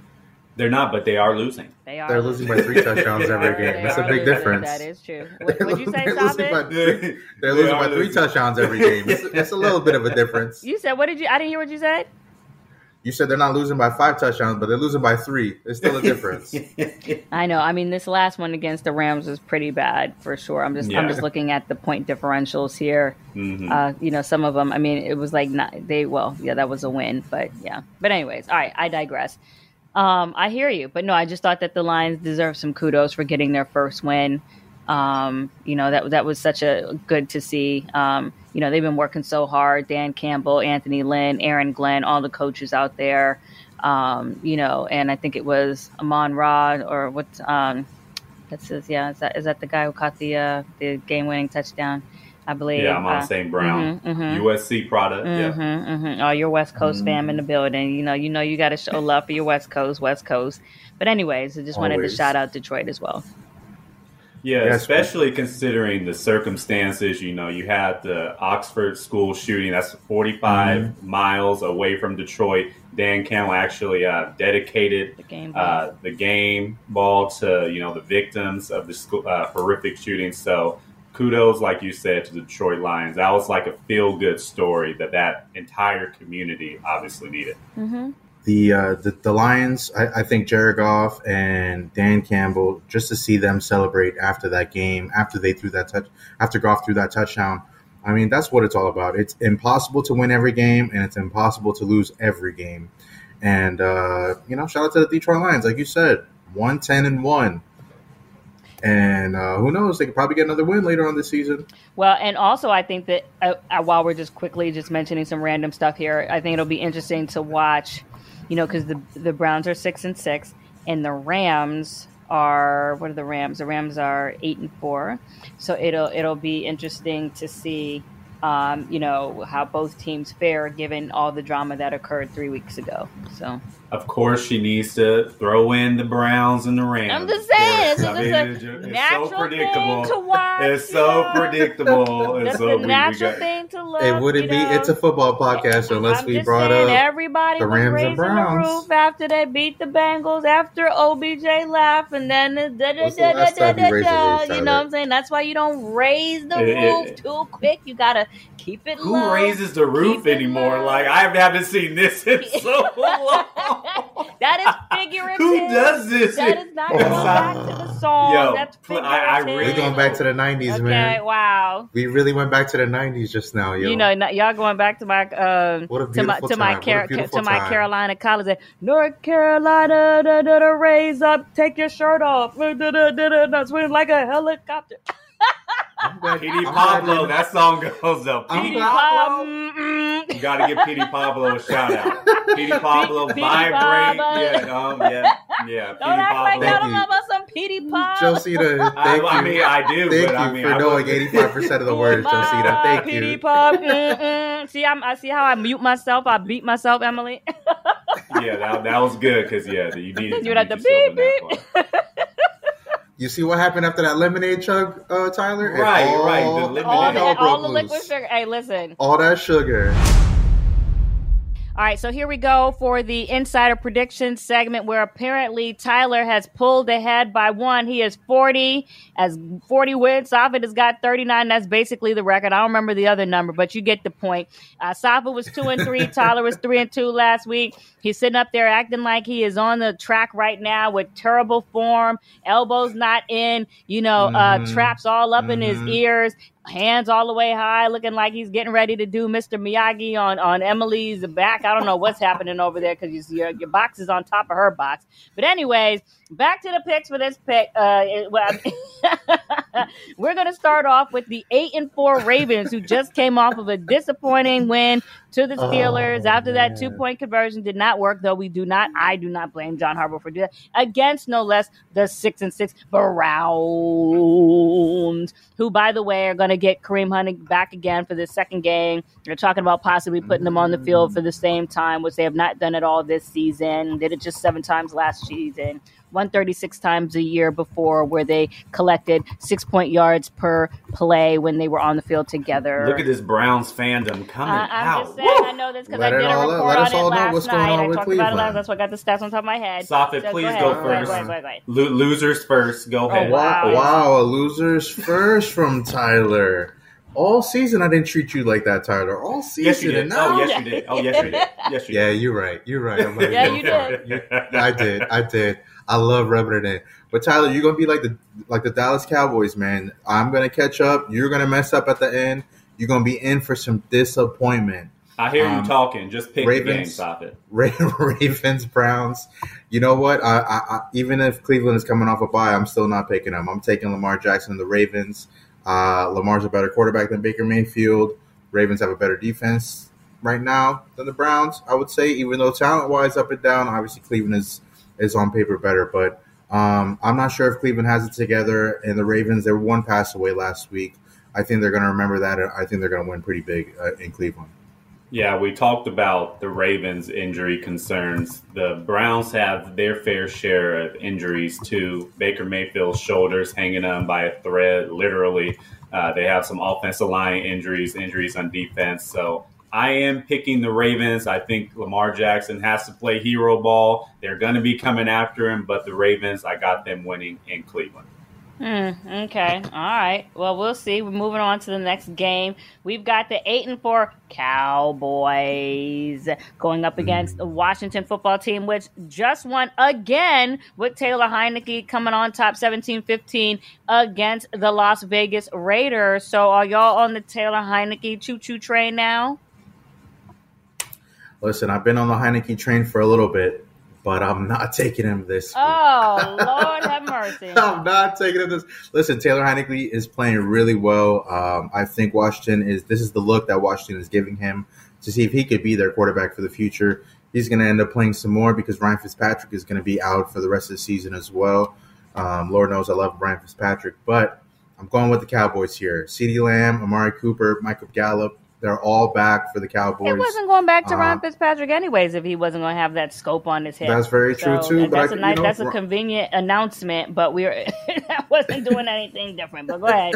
S3: They're not, but they are losing.
S4: They are.
S2: They're losing by three touchdowns every
S4: They
S2: game. That's a big
S4: losing.
S2: difference.
S4: That is true. What would you say,
S2: they're losing by three, they're
S3: They
S2: losing
S3: are
S2: by three touchdowns every game. It's, it's a little bit of a difference.
S4: You said what did you? I didn't hear what you said.
S2: You said they're not losing by five touchdowns, but they're losing by three. There's still a difference.
S4: I know. I mean, this last one against the Rams was pretty bad for sure. I'm just, I'm just looking at the point differentials here.
S3: Mhm.
S4: Uh, you know, some of them. I mean, it was like not they. Well, yeah, that was a win, but yeah. But anyways, all right. I digress. Um, I hear you, but no, I just thought that the Lions deserve some kudos for getting their first win. Um, you know that that was such a good to see. Um, you know they've been working so hard. Dan Campbell, Anthony Lynn, Aaron Glenn, all the coaches out there. Um, you know, and I think it was Amon-Ra or what? Um, that's his. Yeah, is that is that the guy who caught the uh, the game winning touchdown? I believe.
S3: Yeah, Amon
S4: Uh,
S3: St. Brown,
S4: mhm, mhm.
S3: USC product. Yeah.
S4: Mm-hmm, mm-hmm. Oh, your West Coast fam in the building. You know, you know, you got to show love for your West Coast, West Coast. But anyways, I just wanted to shout out Detroit as well.
S3: Yeah,
S2: Yes.
S3: especially considering the circumstances. You know, you had the Oxford school shooting. That's 45
S4: Mm-hmm.
S3: miles away from Detroit. Dan Campbell actually uh, dedicated
S4: The game.
S3: uh, the game ball to you know the victims of the school, uh, horrific shooting. So kudos, like you said, to the Detroit Lions. That was like a feel good story that that entire community obviously needed.
S4: mm-hmm.
S2: The uh, the, the Lions, I, I think Jared Goff and Dan Campbell, just to see them celebrate after that game, after they threw that touch, after Goff threw that touchdown. I mean, that's what it's all about. It's impossible to win every game, and it's impossible to lose every game. And uh, you know, shout out to the Detroit Lions, like you said, one ten and one. And uh, who knows? They could probably get another win later on this season.
S4: Well, and also I think that uh, uh, while we're just quickly just mentioning some random stuff here, I think it'll be interesting to watch. You know, because the the Browns are six and six, and the Rams are what are the Rams? The Rams are eight and four. So it'll it'll be interesting to see. Um, you know how both teams fare given all the drama that occurred three weeks ago. So
S3: Of course, she needs to throw in the Browns and the Rams.
S4: I'm just saying, it's,
S3: I
S4: just
S3: mean,
S4: a
S3: it's, it's
S4: natural
S3: so predictable.
S4: thing to watch.
S3: It's so
S4: yeah.
S3: predictable. It's so
S4: a
S3: we- we
S4: natural
S3: got-
S4: thing to look.
S2: It wouldn't
S4: you
S2: be.
S4: know?
S2: It's a football podcast unless
S4: I'm
S2: we brought
S4: saying,
S2: up
S4: everybody
S2: the Rams and
S4: raising the
S2: Browns.
S4: roof after they beat the Bengals after OBJ left, and then the da da da da da
S2: you
S4: da
S2: raised the
S4: da.
S2: roof,
S4: You know what I'm saying? That's why you don't raise the
S3: It- it-
S4: roof too quick. You gotta keep it
S3: Who
S4: low.
S3: raises the roof anymore?
S4: low.
S3: Like I haven't seen this in so long.
S4: That is figurative.
S3: Who does this?
S4: That is not going back to the song.
S3: Yo,
S4: That's
S3: pl- I- I really-
S2: We're going back to the '90s,
S4: Okay,
S2: man.
S4: wow.
S2: We really went back to the '90s just now, yo.
S4: You know, n- y'all going back to my um
S2: What a
S4: to my
S2: beautiful
S4: to my
S2: time. What
S4: Car-
S2: beautiful
S4: to my. Carolina college. North Carolina, da, da, da, raise up, take your shirt off, da, da, da, da, da, swing like a helicopter.
S2: I'm glad-
S3: Petey Pablo, that song goes up.
S2: I'm
S3: Petey Pablo. You gotta give Petey Pablo a shout out. Petey Pablo,
S4: Petey
S3: vibrate. Yeah, um, yeah, yeah.
S4: Don't
S3: Petey
S4: act like
S3: Pablo.
S4: y'all
S2: Thank
S4: don't
S2: you.
S4: know about some Petey Pop.
S2: Josina,
S3: I,
S2: thank
S3: I
S2: you.
S3: mean, I do,
S2: thank
S3: but
S2: you
S3: I mean,
S2: for
S3: I
S2: knowing
S3: wasn't-
S2: 85% of the words, Josina. Thank
S4: Petey
S2: you.
S4: Pop. mm-mm. See, I'm, I see how I mute myself. I beat myself, Emily.
S3: Yeah, that, that was good because yeah, you needed to
S4: You'd have
S3: beat
S4: to
S3: yourself
S4: beep,
S3: in that part.
S2: You see what happened after that lemonade chug, uh, Tyler? It
S3: Right,
S2: all-
S3: right, the lemonade.
S4: all,
S2: all
S4: that, all the liquid sugar. Hey, listen.
S2: All that sugar.
S4: All right, so here we go for the insider prediction segment where apparently Tyler has pulled ahead by one. He is 40 as 40 wins. Safid has got 39. That's basically the record. I don't remember the other number, but you get the point. Uh, Safid was two and three. Tyler was three and two last week. He's sitting up there acting like he is on the track right now with terrible form, elbows not in, you know, uh,
S2: Mhm.
S4: traps all up in his
S2: Mhm.
S4: ears hands all the way high, looking like he's getting ready to do Mr. Miyagi on on Emily's back. I don't know what's happening over there because you your your box is on top of her box. But anyways, back to the picks for this pick. Uh, it- well, we're gonna start off with the eight and four Ravens, who just came off of a disappointing win to the Steelers
S2: Oh,
S4: after that two point conversion did not work. Though we do not, I do not blame John Harbaugh for doing that against no less the six and six Browns, who by the way are going to get Kareem Hunt back again for the second game. They're talking about possibly putting them on the field for the same time, which they have not done at all this season. Did it just seven times last season. 136 times a year before, where they collected six point yards per play when they were on the field together.
S3: Look at this Browns fandom coming
S4: I, I'm
S3: out.
S4: just saying,
S3: Woo!
S4: I know this because I
S2: Let
S4: did
S2: it
S4: a report
S2: Let
S4: on
S2: us all
S4: it
S2: know
S4: last
S2: what's going
S4: night.
S2: on
S4: I
S2: with
S4: talked about it.
S2: Cleveland.
S4: last- That's why I got the stats on top of my head.
S3: Safid,
S4: So
S3: please
S4: ahead.
S3: go
S4: Go
S3: first.
S4: ahead, go ahead, go ahead.
S3: Lo- losers first. Go oh, ahead.
S4: Oh, wow.
S2: Wow, wow, a loser's first from Tyler. All season, I didn't treat you like that, Tyler. All season,
S3: Yes, you did.
S2: and oh, now-
S3: Oh, yes, you did. Oh, yes, you did. Yes, you did.
S2: yeah, you're right. You're right. I'm letting
S4: Yeah,
S2: go
S4: you
S2: for
S4: did.
S2: it. I did. I did. I love rubbing it in. But Tyler, you're gonna be like the like the Dallas Cowboys, man. I'm gonna catch up. You're gonna mess up at the end. You're gonna be in for some disappointment.
S3: I hear
S2: Um,
S3: you talking. Just pick
S2: Ravens-
S3: the game, Safid.
S2: Ra- Ravens, Browns. You know what? I, I, I even if Cleveland is coming off a bye, I'm still not picking them. I'm taking Lamar Jackson and the Ravens. Uh, Lamar's a better quarterback than Baker Mayfield. Ravens have a better defense right now than the Browns. I would say, even though talent wise, up and down, obviously Cleveland is is on paper better. But um, I'm not sure if Cleveland has it together. And the Ravens, they were one pass away last week. I think they're going to remember that. I think they're going to win pretty big uh, in Cleveland.
S3: Yeah, we talked about the Ravens' injury concerns. The Browns have their fair share of injuries too. Baker Mayfield's shoulders hanging on by a thread, literally. Uh, they have some offensive line injuries, injuries on defense. So I am picking the Ravens. I think Lamar Jackson has to play hero ball. They're going to be coming after him, but the Ravens, I got them winning in Cleveland.
S4: Hmm, okay. All right. Well, we'll see. We're moving on to the next game. We've got the eight and four Cowboys going up against the Washington football team, which just won again with Taylor Heinicke coming on top 17-15 against the Las Vegas Raiders. So are y'all on the Taylor Heinicke choo-choo train now?
S2: Listen, I've been on the Heineken train for a little bit, but I'm not taking him this.
S4: Oh, Lord have mercy.
S2: I'm not taking him this. Listen, Taylor Heinicke is playing really well. Um, I think Washington is. This is the look that Washington is giving him to see if he could be their quarterback for the future. He's going to end up playing some more because Ryan Fitzpatrick is going to be out for the rest of the season as well. Um, Lord knows I love Ryan Fitzpatrick, but I'm going with the Cowboys here. CeeDee Lamb, Amari Cooper, Michael Gallup. They're all back for the Cowboys.
S4: It wasn't going back to Ryan
S2: Uh,
S4: Fitzpatrick anyways if he wasn't going to have that scope on his head.
S2: That's very true
S4: So
S2: too.
S4: that's
S2: I,
S4: a nice,
S2: you know,
S4: that's a convenient announcement, but we're that wasn't doing anything different. But go ahead.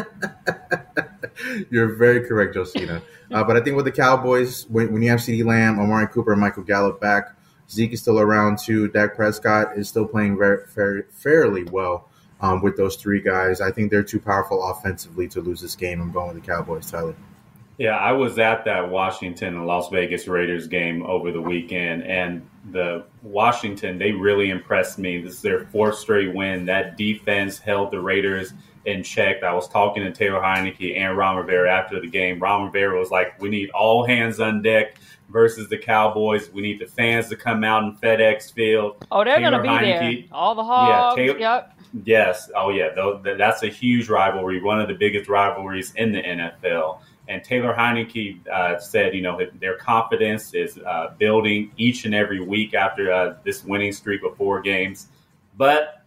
S2: You're very correct, Josina. Uh, but I think with the Cowboys, when, when you have CeeDee Lamb, Amari Cooper, and Michael Gallup back, Zeke is still around too. Dak Prescott is still playing very, very fairly well um, with those three guys. I think they're too powerful offensively to lose this game. I'm going with the Cowboys, Tyler.
S3: Yeah, I was at that Washington and Las Vegas Raiders game over the weekend, and the Washington they really impressed me. This is their fourth straight win. That defense held the Raiders in check. I was talking to Taylor Heinicke and Ron Rivera after the game. Ron Rivera was like, "We need all hands on deck versus the Cowboys. We need the fans to come out in FedEx Field."
S4: Oh, they're going to be
S3: Heinicke.
S4: there. All the hogs.
S3: Taylor-
S4: yep.
S3: Yes. Oh, yeah. That's a huge rivalry, one of the biggest rivalries in the NFL. And Taylor Heinicke uh, said, you know, their confidence is uh, building each and every week after uh, this winning streak of four games. But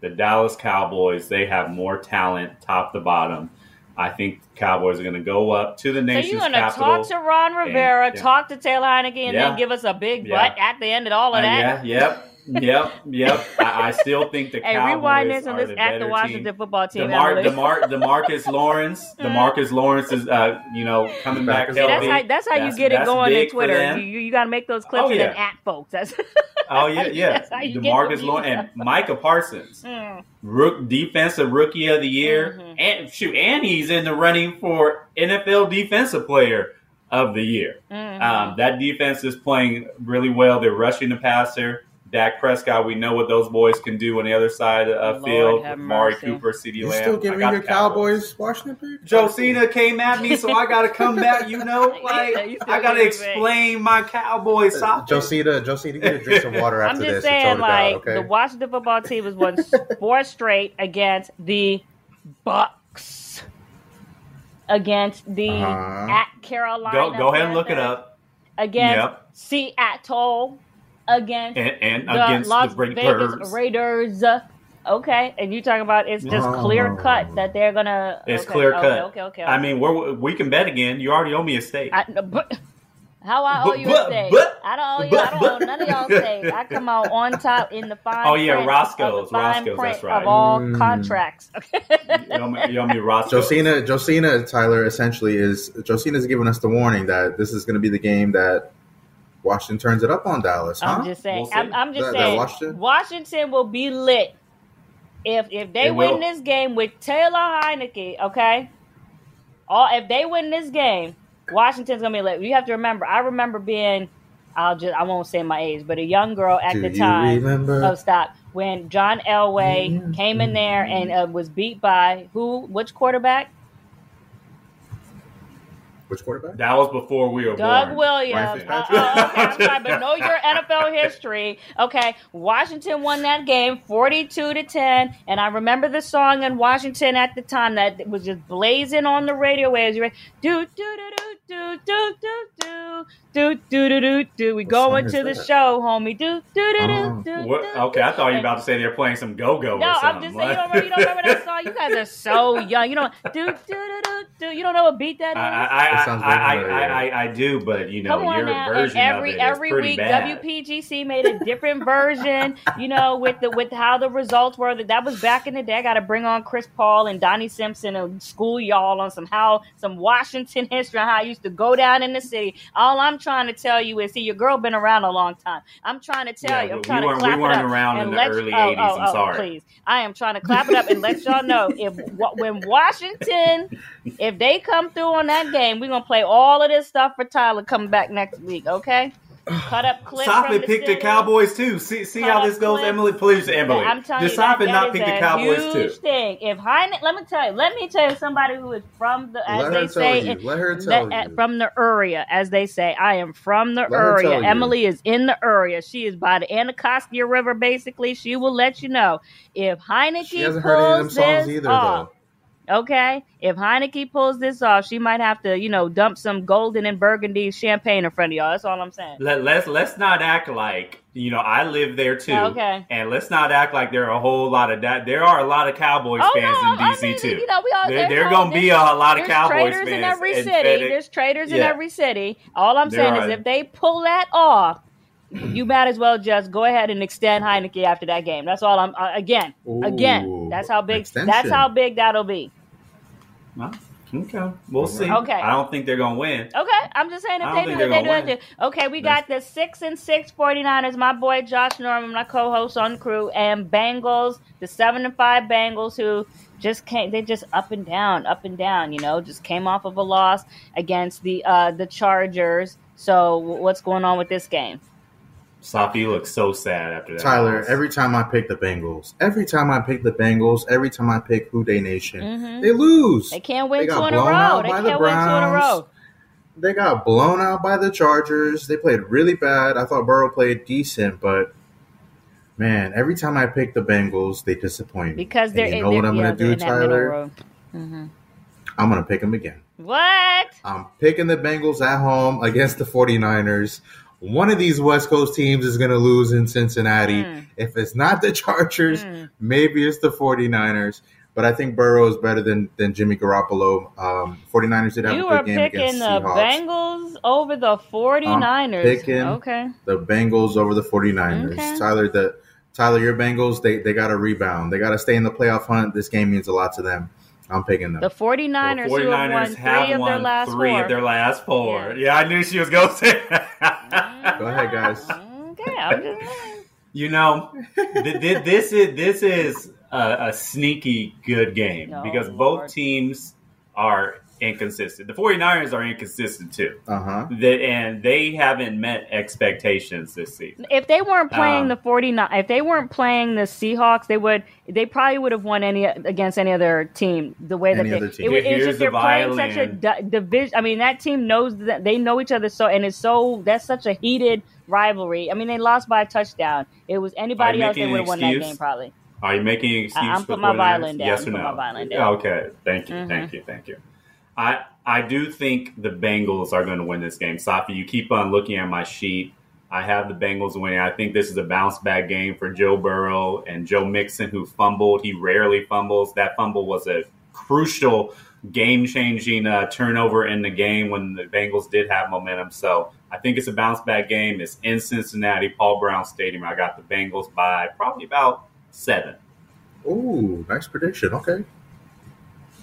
S3: the Dallas Cowboys, they have more talent top to bottom. I think the Cowboys are going to go up to the
S4: So
S3: nation's
S4: you're going to talk to Ron Rivera,
S3: and- yeah.
S4: talk to Taylor Heinicke, and
S3: Yeah.
S4: then give us a big
S3: Yeah.
S4: butt at the end of all of
S3: Uh,
S4: that?
S3: yeah, yep, yep, yep. I, I still think the
S4: Hey,
S3: Cowboys
S4: rewind this
S3: are
S4: let's
S3: the
S4: at
S3: better
S4: the Washington
S3: team.
S4: football team.
S3: Demar,
S4: Emily.
S3: Demar, Demarcus Lawrence, Demarcus Lawrence is, uh, you know, coming back
S2: See,
S4: See, that's how that's how you get it going
S3: big
S4: on Twitter. You, you, you got to make those clips
S3: Oh,
S4: and then at folks. That's
S3: Oh yeah, yeah.
S4: That's how
S3: Demarcus Lawrence and. Micah Parsons,
S4: Mm.
S3: rook defensive rookie of the year,
S4: Mhm.
S3: and shoot, and he's in the running for NFL defensive player of the year.
S4: Mhm.
S3: Um, that defense is playing really well. They're rushing the passer. Dak Prescott, we know what those boys can do on the other side of
S4: Lord
S3: the field.
S4: have
S3: Mari
S4: mercy.
S3: Cooper, CeeDee
S2: You
S3: Lamb.
S2: still giving your
S3: Cowboys.
S2: Cowboys Washington pick?
S3: Josina came at me, so I got to come back. You know, like
S4: still- you still
S3: I got to
S4: giving
S3: explain my Cowboys. soccer.
S2: Josina, Josina, you need to drink some water
S4: I'm
S2: after
S4: just
S2: this.
S4: saying,
S2: and tone it
S4: like
S2: down, okay?
S4: the Washington football team has won four straight against the Bucks. against the
S2: Uh-huh.
S4: at Carolina.
S3: Go go ahead and look it
S4: Panthers,
S3: up.
S4: Against
S3: Yep.
S4: Seattle. Against
S3: And, and
S4: the
S3: against
S4: Las
S3: the Raiders.
S4: Vegas Raiders. Okay, and you talk about it's just clear cut that they're gonna.
S3: It's
S4: okay,
S3: clear
S4: okay,
S3: cut.
S4: Okay, okay.
S3: I mean, we're, we can bet again. You already owe me a stake.
S4: I, but, how I owe you
S3: but-
S4: a stake?
S3: but-
S4: I don't owe you.
S3: but-
S4: I don't owe none of y'all steak. I come out on top in the fine.
S3: Oh, yeah,
S4: print
S3: Roscoe's,
S4: of the fine
S3: Roscoe's,
S4: print
S3: that's right.
S4: Of all
S2: Mm.
S4: contracts.
S3: you, owe me, you owe me Roscoe.
S2: Josina, Josina, Tyler, essentially is Josina's giving us the warning that this is going to be the game that Washington turns it up on Dallas. Huh?
S4: I'm just saying.
S3: We'll.
S4: I'm, I'm just
S2: That- that
S4: saying.
S2: Washington?
S4: Washington will be lit if if they
S3: It
S4: win
S3: will.
S4: this game with Taylor Heinicke. Okay, all if they win this game, Washington's gonna be lit. You have to remember. I remember being. I'll just. I won't say my age, but a young girl at
S2: Do
S4: the
S2: you
S4: time.
S2: remember?
S4: Oh, stop! When John Elway
S2: Yeah.
S4: came in there and uh, was beat by who? Which quarterback?
S2: Which quarterback?
S3: That was before we were
S4: Doug
S3: born.
S4: Williams.
S2: Right.
S4: Uh, okay, I'm sorry, but know your NFL history. Okay, Washington won that game 42 to 10, and I remember the song in Washington at the time that was just blazing on the radio waves. You ready? Do do do do do do do do do do do do. We
S2: What
S4: going to the
S2: that?
S4: show, homie. Do do do
S2: Oh.
S4: do do.
S3: What,
S4: do,
S3: okay, I thought you were about to say they were playing some go-go
S4: No. I'm just saying you don't, remember, you don't remember that song. You guys are so young. You don't do do do do do. You don't know what beat that is.
S3: I, I, I, I, I. I, I do, but you know,
S4: Come on
S3: your
S4: now, and
S3: version
S4: every
S3: of it
S4: every
S3: is pretty
S4: week
S3: bad.
S4: WPGC made a different version. You know, with the with how the results were. That that was back in the day. I got to bring on Chris Paul and Donnie Simpson and school y'all on some how some Washington history on how I used to go down in the city. All I'm trying to tell you is, see, your girl been around a long time. I'm trying to tell
S3: Yeah,
S4: you. I'm trying
S3: we
S4: to clap
S3: we weren't
S4: it up
S3: around in the early
S4: oh,
S3: 80s,
S4: Oh,
S3: I'm
S4: oh,
S3: sorry.
S4: Please, I am trying to clap it up and let y'all know if when Washington if they come through on that game, we're gonna play all of this stuff for Tyler coming back next week. Okay? Cut up clips.
S3: Stop
S4: from
S3: it,
S4: the
S3: pick the. Cowboys too. See see how this goes,
S4: clips.
S3: Emily. Please, Emily.
S4: I'm telling
S3: Just
S4: you, that,
S3: stop and
S4: that
S3: not pick the Cowboys
S4: huge
S3: too.
S4: thing. If Heine, let me tell you, let me tell you, somebody who is from the, as
S2: Let
S4: they say,
S2: you. Let her
S4: that-
S2: tell
S4: at-
S2: you.
S4: from the area, as they say. I am from the
S2: Let her tell
S4: area.
S2: you.
S4: Emily is in the area. She is by the Anacostia River, basically. She will let you know if Heinicke
S2: She hasn't heard any of them
S4: pulls
S2: songs
S4: this
S2: either,
S4: off.
S2: though.
S4: Okay, if Heinicke pulls this off, she might have to, you know, dump some golden and burgundy champagne in front of y'all. That's all I'm saying.
S3: Let, let's let's not act like you know I live there too.
S4: Okay.
S3: And let's not act like there are a whole lot of that. There are a lot of Cowboys
S4: Oh
S3: fans
S4: no,
S3: in
S4: I
S3: DC
S4: mean,
S3: too.
S4: you know, we all
S3: there
S4: there's
S3: there
S4: all-
S3: gonna be a
S4: there's-
S3: lot of
S4: there's
S3: Cowboys
S4: traders
S3: fans
S4: in every city.
S3: FedEx.
S4: There's traders in every city. All I'm
S3: There
S4: saying
S3: are.
S4: is if they pull that off, you might as well just go ahead and extend Heinicke after that game. That's all I'm. Uh, again, again, that's how big.
S2: extension.
S4: That's how big that'll be.
S3: Well, okay, we'll see.
S4: Okay.
S3: I don't think they're gonna win.
S4: Okay, I'm just saying if they
S3: don't
S4: do they do
S3: gonna
S4: it too. Okay, we got the six and six 49ers, my boy Josh Norman, my co-host on the crew, and Bengals, the seven and five Bengals who just came they just up and down, up and down, you know, just came off of a loss against the uh the Chargers. So what's going on with this game?
S3: Safi looks so sad after that.
S2: Tyler,
S3: loss.
S2: every time I pick the Bengals, every time I pick the Bengals, every time I pick Who Dey Nation,
S4: Mhm.
S2: they lose.
S4: They can't win
S2: They
S4: two in a row. They can't
S2: the
S4: win two in a row.
S2: They got blown out by the Chargers. They played really bad. I thought Burrow played decent, but man, every time I pick the Bengals, they disappoint me.
S4: Because they're
S2: you
S4: in
S2: know what
S4: they're-
S2: I'm going to
S4: they're
S2: do,
S4: middle
S2: Tyler?
S4: row. Mhm.
S2: I'm going to pick them again.
S4: What?
S2: I'm picking the Bengals at home against the 49ers. One of these West Coast teams is going to lose in Cincinnati.
S4: Mm.
S2: If it's not the Chargers,
S4: Mm.
S2: maybe it's the 49ers. But I think Burrow is better than, than Jimmy Garoppolo. Um, 49ers did have
S4: You
S2: a good game
S4: picking
S2: against
S4: the
S2: Seahawks.
S4: Bengals over the 49ers.
S2: picking-
S4: okay.
S2: the Bengals over the 49ers.
S4: Okay.
S2: Tyler, the Tyler, your Bengals, they, they got to rebound. They got to stay in the playoff hunt. This game means a lot to them. I'm picking them.
S4: The 49ers,
S3: Well,
S4: who have won three of their
S3: won
S4: last
S3: three
S4: four.
S3: of their last four.
S4: Yeah.
S3: Yeah, I knew she was going to say that.
S2: Go ahead, guys.
S4: Okay, I'm just.
S3: You know, th- th- this is this is a, a sneaky good game
S4: Oh,
S3: because
S4: Lord.
S3: both teams are inconsistent. The 49ers are inconsistent too.
S2: Uh huh.
S3: That and they haven't met expectations this season.
S4: If they weren't playing
S3: Um,
S4: the 49 if they weren't playing the Seahawks, they would they probably would have won any against any other team the way that
S2: Any
S4: they
S2: other team.
S4: it, it's just
S3: the
S4: they're playing such a di- division. I mean, that team knows that they know each other so and it's so that's such a heated rivalry. I mean, they lost by a touchdown. It was anybody else they would have won that game probably.
S3: Are you making an excuse
S4: I'm
S3: for
S4: putting my violin down.
S3: Yes
S4: I'm
S3: or no?
S4: my violin down.
S3: Okay, thank you,
S4: Mhm.
S3: thank you, thank you. I I do think the Bengals are going to win this game. Safi, you keep on looking at my sheet. I have the Bengals winning. I think this is a bounce back game for Joe Burrow and Joe Mixon, who fumbled. He rarely fumbles. That fumble was a crucial, game changing uh, turnover in the game when the Bengals did have momentum. So I think it's a bounce back game. It's in Cincinnati, Paul Brown Stadium. I got the Bengals by probably about seven.
S2: Ooh, nice prediction. Okay.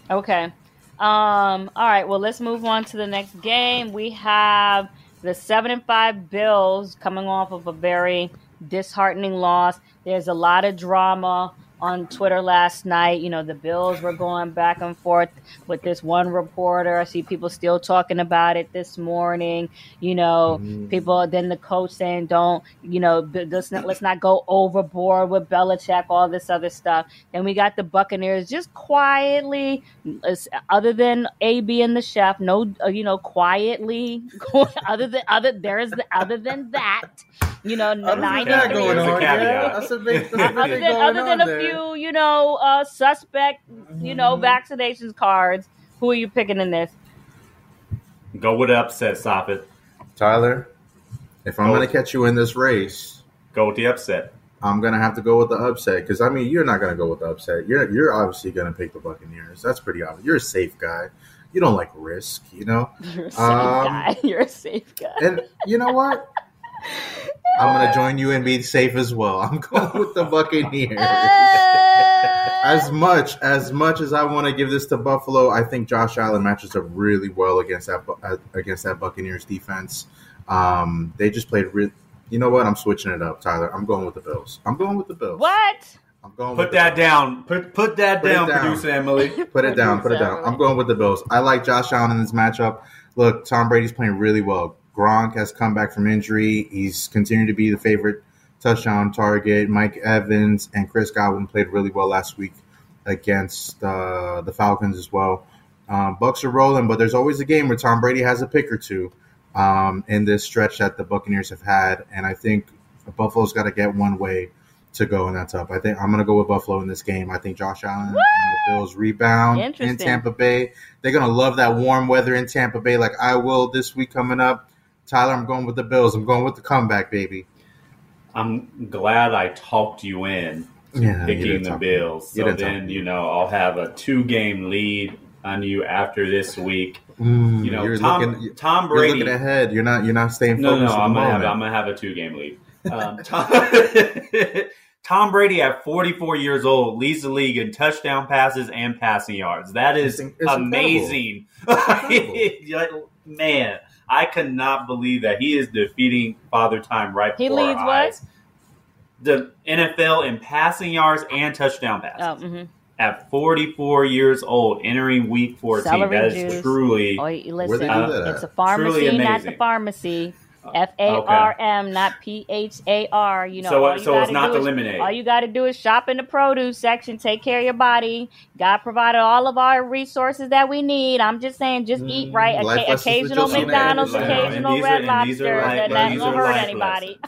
S4: Okay. Um, all right. Well, let's move on to the next game. We have the seven and five Bills coming off of a very disheartening loss. There's a lot of drama on Twitter last night. You know, the Bills were going back and forth with this one reporter. I see people still talking about it this morning. You know, mm. people, then the coach saying, don't, you know, let's not, let's not go overboard with Belichick, all this other stuff. Then we got the Buccaneers just quietly, other than AB and the chef, no, uh, you know, quietly, other than, other, there's the, other than that, you know, nine. Going on, yeah. That's a big, that's a other than, other than a few few, you know, uh, suspect, you know, mm-hmm. vaccinations cards. Who are you picking in this?
S3: Go with the upset, it.
S2: Tyler, if I'm going to catch you in this race,
S3: go with the upset.
S2: I'm gonna have to go with the upset because I mean you're not gonna go with the upset. You're you're obviously gonna pick the Buccaneers. That's pretty obvious. You're a safe guy. You don't like risk, you know.
S4: You're a safe um, guy. You're a safe guy.
S2: And you know what? I'm gonna join you and be safe as well. I'm going with the Buccaneers. as much as much as I want to give this to Buffalo, I think Josh Allen matches up really well against that uh, against that Buccaneers defense. Um, they just played real. You know what? I'm switching it up, Tyler. I'm going with the Bills. I'm going with the Bills.
S4: What?
S2: I'm going.
S3: Put that down. Put put that put down, down, producer Emily.
S2: Put it down. Put it down. I'm going with the Bills. I like Josh Allen in this matchup. Look, Tom Brady's playing really well. Gronk has come back from injury. He's continued to be the favorite touchdown target. Mike Evans and Chris Godwin played really well last week against uh, the Falcons as well. Um, Bucks are rolling, but there's always a game where Tom Brady has a pick or two um, in this stretch that the Buccaneers have had, and I think Buffalo's got to get one way to go, and that's up. I think I'm going to go with Buffalo in this game. I think Josh Allen Woo! and the Bills rebound in Tampa Bay. They're going to love that warm weather in Tampa Bay, like I will this week coming up. Tyler, I'm going with the Bills. I'm going with the comeback, baby.
S3: I'm glad I talked you in yeah, picking the Bills. So then, you know, I'll have a two game lead on you after this week.
S2: Mm, you know, Tom, looking, Tom Brady. You're looking ahead. You're not. You're not staying focused. No, no.
S3: I'm gonna, have, I'm gonna have a two game lead. Um, Tom, Tom, Brady at 44 years old leads the league in touchdown passes and passing yards. That is it's, it's amazing. Man, I cannot believe that he is defeating Father Time right he before leads our eyes. What? The NFL in passing yards and touchdown passes. Oh, mm-hmm. At 44 years old, entering week 14, Celery that is juice. truly.
S4: Oh, listen, uh, it's a pharmacy, not the pharmacy. F A R M, not P H A R. You know,
S3: so, you so it's not the lemonade.
S4: All you got to do is shop in the produce section, take care of your body. God provided all of our resources that we need. I'm just saying, just mm, eat right. Oca- occasional McDonald's, occasional Red Lobster. That doesn't hurt anybody.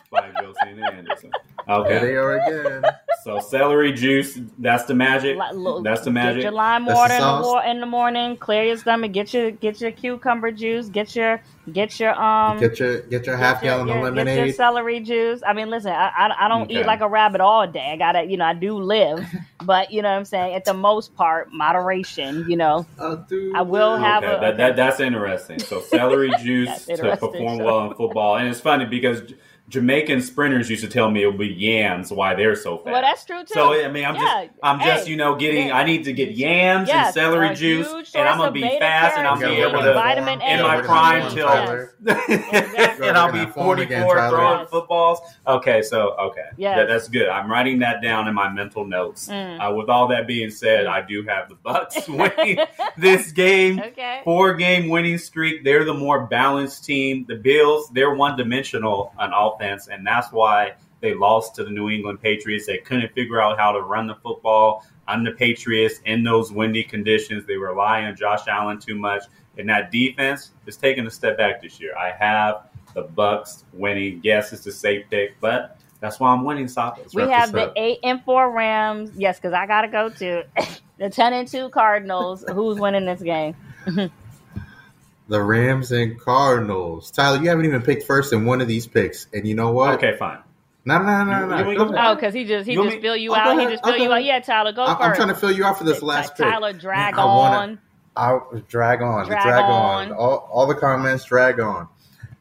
S3: Okay.
S2: There they are again.
S3: So celery juice, that's the magic. That's the magic.
S4: Get your lime water in the, in the morning. Clear your stomach. Get your get your cucumber juice. Get your get your um.
S2: Get your get your half gallon your, of lemonade. Get your
S4: celery juice. I mean, listen, I I, I don't okay. eat like a rabbit all day. I gotta you know I do live, but you know what I'm saying. At the most part, moderation. You know, I, do I will live. have
S3: okay,
S4: a.
S3: That, that, that's interesting. So celery juice to perform so. well in football, and it's funny because Jamaican sprinters used to tell me it would be yams why they're so fast.
S4: Well, that's true too.
S3: So I mean, I'm yeah. just I'm hey, just you know getting yeah. I need to get yams yes, and celery juice, and I'm gonna be fast and I'll be able to vitamin in my prime till and I'll be 44 throwing footballs. Okay, so okay, yeah, that, that's good. I'm writing that down in my mental notes. Mm. Uh, with all that being said, I do have the Bucks winning this game.
S4: Okay,
S3: four game winning streak. They're the more balanced team. The Bills, they're one dimensional on offense offense, and that's why they lost to the New England Patriots. They couldn't figure out how to run the football on the Patriots in those windy conditions. They rely on Josh Allen too much, and that defense is taking a step back this year. I have the Bucks winning. Yes, it's a safe pick, but that's why I'm winning. Stop
S4: We have the eight and four Rams. Yes, because I gotta go to the ten and two Cardinals. Who's winning this game?
S2: The Rams and Cardinals. Tyler, you haven't even picked first in one of these picks, and you know what?
S3: Okay, fine.
S2: No, no, no, no, no.
S3: you want me
S2: Go
S3: to go
S2: ahead.
S4: Oh, because he just he
S3: You
S4: just fill you
S2: oh, I'll
S4: out. He just
S2: oh,
S4: fill you out. Yeah, Tyler, go
S2: I-
S4: 1st
S2: I'm trying to fill you out for this last pick.
S4: Tyler, drag
S2: I wanna-
S4: on.
S2: I drag on,
S4: Drag
S2: drag,
S4: on.
S2: on. All, all the comments drag on.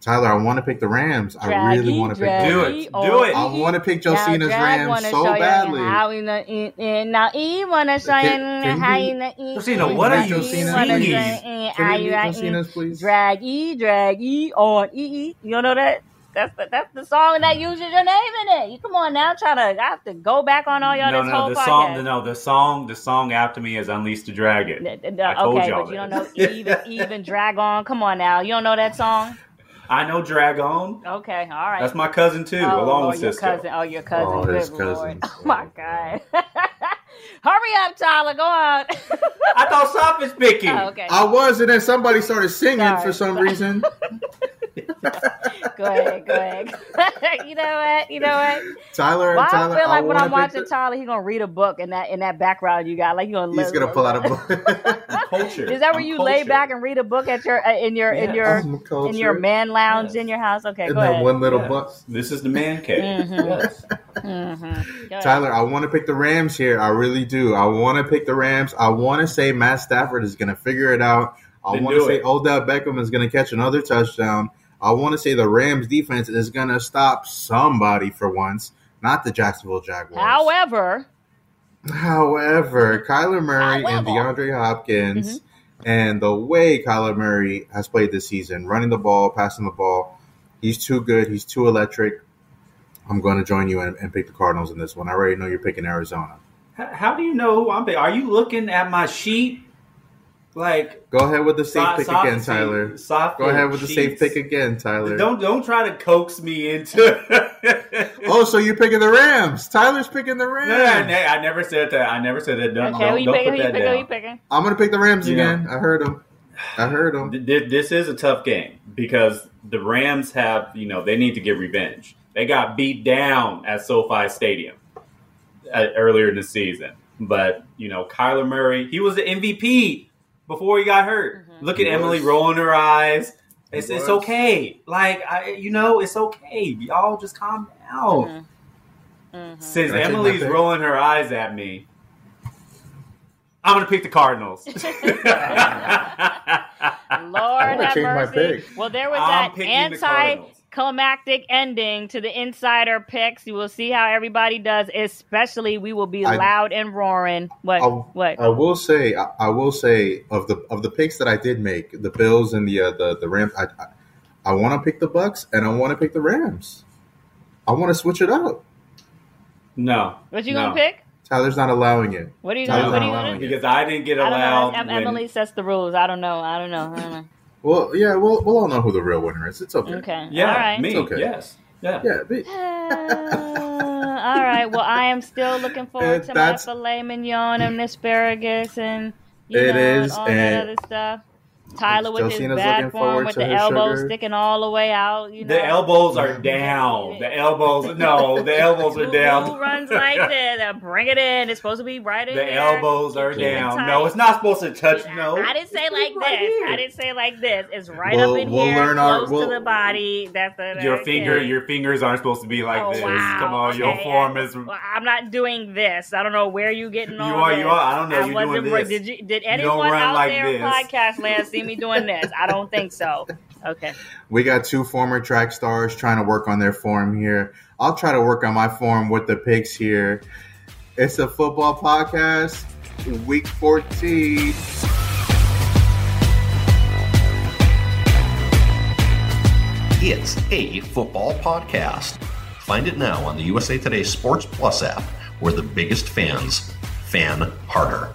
S2: Tyler, I want to pick the Rams. I really want to pick.
S4: draggy,
S3: Do it. Do it.
S2: I want to pick Josina's
S4: Now, drag
S2: Rams
S4: wanna
S2: so
S4: show you
S2: badly.
S4: How we not eat, and now he wanna show you
S2: Can- can
S4: how
S2: he-
S4: you not eat.
S3: Josina, what are
S4: now
S3: you
S4: he
S2: singing?
S4: wanna
S3: singing?
S4: say,
S2: Can
S4: how
S2: we
S4: you
S2: meet
S4: not eat.
S2: Josina's, please?
S4: Drag e, drag e on e e. You don't know that? That's the that's the song that uses your name in it. You come on now, try to I have to go back on all y'all
S3: no,
S4: this
S3: no,
S4: whole
S3: the
S4: podcast.
S3: song, no, the song, the song after me is "Unleash the Dragon."
S4: N- n-
S3: I told
S4: okay,
S3: y'all
S4: but you don't know even even drag on. Come on now, you don't know that song?
S3: I know Dragon.
S4: Okay, all right.
S3: That's my cousin too,
S4: oh,
S3: along
S4: Lord,
S3: with
S4: your
S3: Sisqo.
S4: cousin. Oh, your cousin.
S2: Oh, his
S4: Good Lord. Oh my oh, God. Hurry up, Tyler. Go on.
S3: I thought Sop is picking.
S4: oh, okay.
S2: I was, and then somebody started singing
S4: Sorry.
S2: for some reason.
S4: Go ahead. Go ahead. you know what? You know what?
S2: Tyler,
S4: Well,
S2: Tyler,
S4: I feel like when I'm watching
S2: the-
S4: Tyler, he's gonna read a book in that in that background you got. Like you gonna.
S2: he's
S4: li-
S2: gonna pull out a book.
S3: Culture.
S4: Is that where
S3: I'm
S4: you lay back and read a book at your uh, in your in your in your man lounge
S3: Yes.
S4: in your house? Okay,
S2: In
S4: go
S2: that
S4: ahead.
S2: one little
S3: Yes.
S2: book.
S3: This is the man cave.
S4: Mhm.
S3: Yes.
S4: Mhm.
S2: Tyler, I want to pick the Rams here. I really do. I want to pick the Rams. I want to say Matt Stafford is going to figure it out. I want to say
S3: it.
S2: Odell Beckham is going to catch another touchdown. I want to say the Rams defense is going to stop somebody for once, not the Jacksonville Jaguars.
S4: However,
S2: However, Kyler Murray and DeAndre Hopkins
S4: Mm-hmm.
S2: and the way Kyler Murray has played this season, running the ball, passing the ball, he's too good. He's too electric. I'm going to join you and, and pick the Cardinals in this one. I already know you're picking Arizona.
S3: How do you know who I'm picking? Are you looking at my sheet? Like
S2: Go ahead with the safe
S3: so-
S2: pick
S3: soft-
S2: again, Tyler.
S3: soft
S2: Go ahead with the safe pick again, Tyler.
S3: Don't don't try to coax me into.
S2: Oh, so you're picking the Rams. Tyler's picking the Rams.
S3: no, I, ne- I never said that. I never said that. Don't,
S4: okay,
S3: don't, don't
S4: picking?
S3: put that
S4: picking?
S3: Down.
S4: picking?
S2: I'm going to pick the Rams
S3: You know.
S2: again. I heard them. I heard him.
S3: Th- th- This is a tough game because the Rams have, you know, they need to get revenge. They got beat down at SoFi Stadium uh, earlier in the season, but you know, Kyler Murray, he was the MVP before he got hurt.
S4: Mhm.
S3: Look at
S2: He
S3: Emily rolling her eyes. It's, it's okay. Like I, you know, it's okay. Y'all just calm down.
S4: Mhm. Mhm.
S3: Since
S2: Can I take my
S3: Emily's rolling her eyes at me, I'm gonna pick the Cardinals.
S4: Lord
S2: gonna
S4: have
S2: change my
S4: mercy.
S2: pick.
S4: Well, there was
S3: I'm
S4: that
S3: picking the Cardinals.
S4: anticlimactic ending to the insider picks. You will see how everybody does. Especially, we will be
S2: I-
S4: loud and roaring. What?
S2: I'll-
S4: what?
S2: I will say, I, I will say of the of the picks that I did make, the Bills and the uh, the the Rams. I I, I want to pick the Bucks and I want to pick the Rams. I want to switch it up.
S3: no,
S4: what you
S3: no.
S4: gonna pick?
S2: Tyler's not allowing it.
S4: What are you
S2: Tyler's
S4: gonna? What
S2: not
S4: are you
S2: allowing
S4: gonna?
S2: it.
S3: because I didn't get
S4: I don't
S3: allowed.
S4: know. Em-
S3: when-
S4: Emily sets the rules. I don't know. I don't know. I don't know.
S2: Well, yeah, we'll we'll all know who the real winner is. It's okay.
S4: Okay.
S3: yeah,
S4: All right.
S3: me,
S2: It's okay.
S3: yes, yeah.
S2: Yeah, be-
S4: Uh, all right. Well, I am still looking forward
S2: Uh,
S4: to my filet mignon and asparagus and you
S2: It
S4: know,
S2: is,
S4: and all
S2: and
S4: that other stuff. Tyler with his
S2: Josina's
S4: bad
S2: looking
S4: form with
S2: to
S4: the elbows
S2: sugar.
S4: sticking all the way out. You know,
S3: The elbows are down. The elbows, no, the elbows are
S4: Who- Who runs like this? Uh, bring it in. It's supposed to be right in
S3: The
S4: here.
S3: elbows are
S4: Keep
S3: down.
S4: tight.
S3: No, it's not supposed to touch. No,
S4: I didn't say like this.
S3: Here.
S4: I didn't say like this. It's right
S2: We'll-
S4: up in
S2: we'll
S4: here,
S2: learn our-
S4: close
S2: we'll-
S4: to the body. That's the
S3: Your
S4: okay.
S3: finger, your fingers aren't supposed to be like
S4: Oh,
S3: this.
S4: wow.
S3: Come on, your form is.
S4: Well, I'm not doing this. I don't know where you getting on.
S3: You
S4: all
S3: are,
S4: this.
S3: you are. I don't know.
S4: I
S3: You're
S4: wasn't.
S3: doing this.
S4: Did you? Did anyone out
S3: like
S4: there podcast land see me doing this? I don't think so. Okay.
S2: we got two former track stars trying to work on their form here. I'll try to work on my form with the picks here. It's a football podcast, week 14.
S1: It's a football podcast. Find it now on the USA Today Sports Plus app, where the biggest fans fan harder.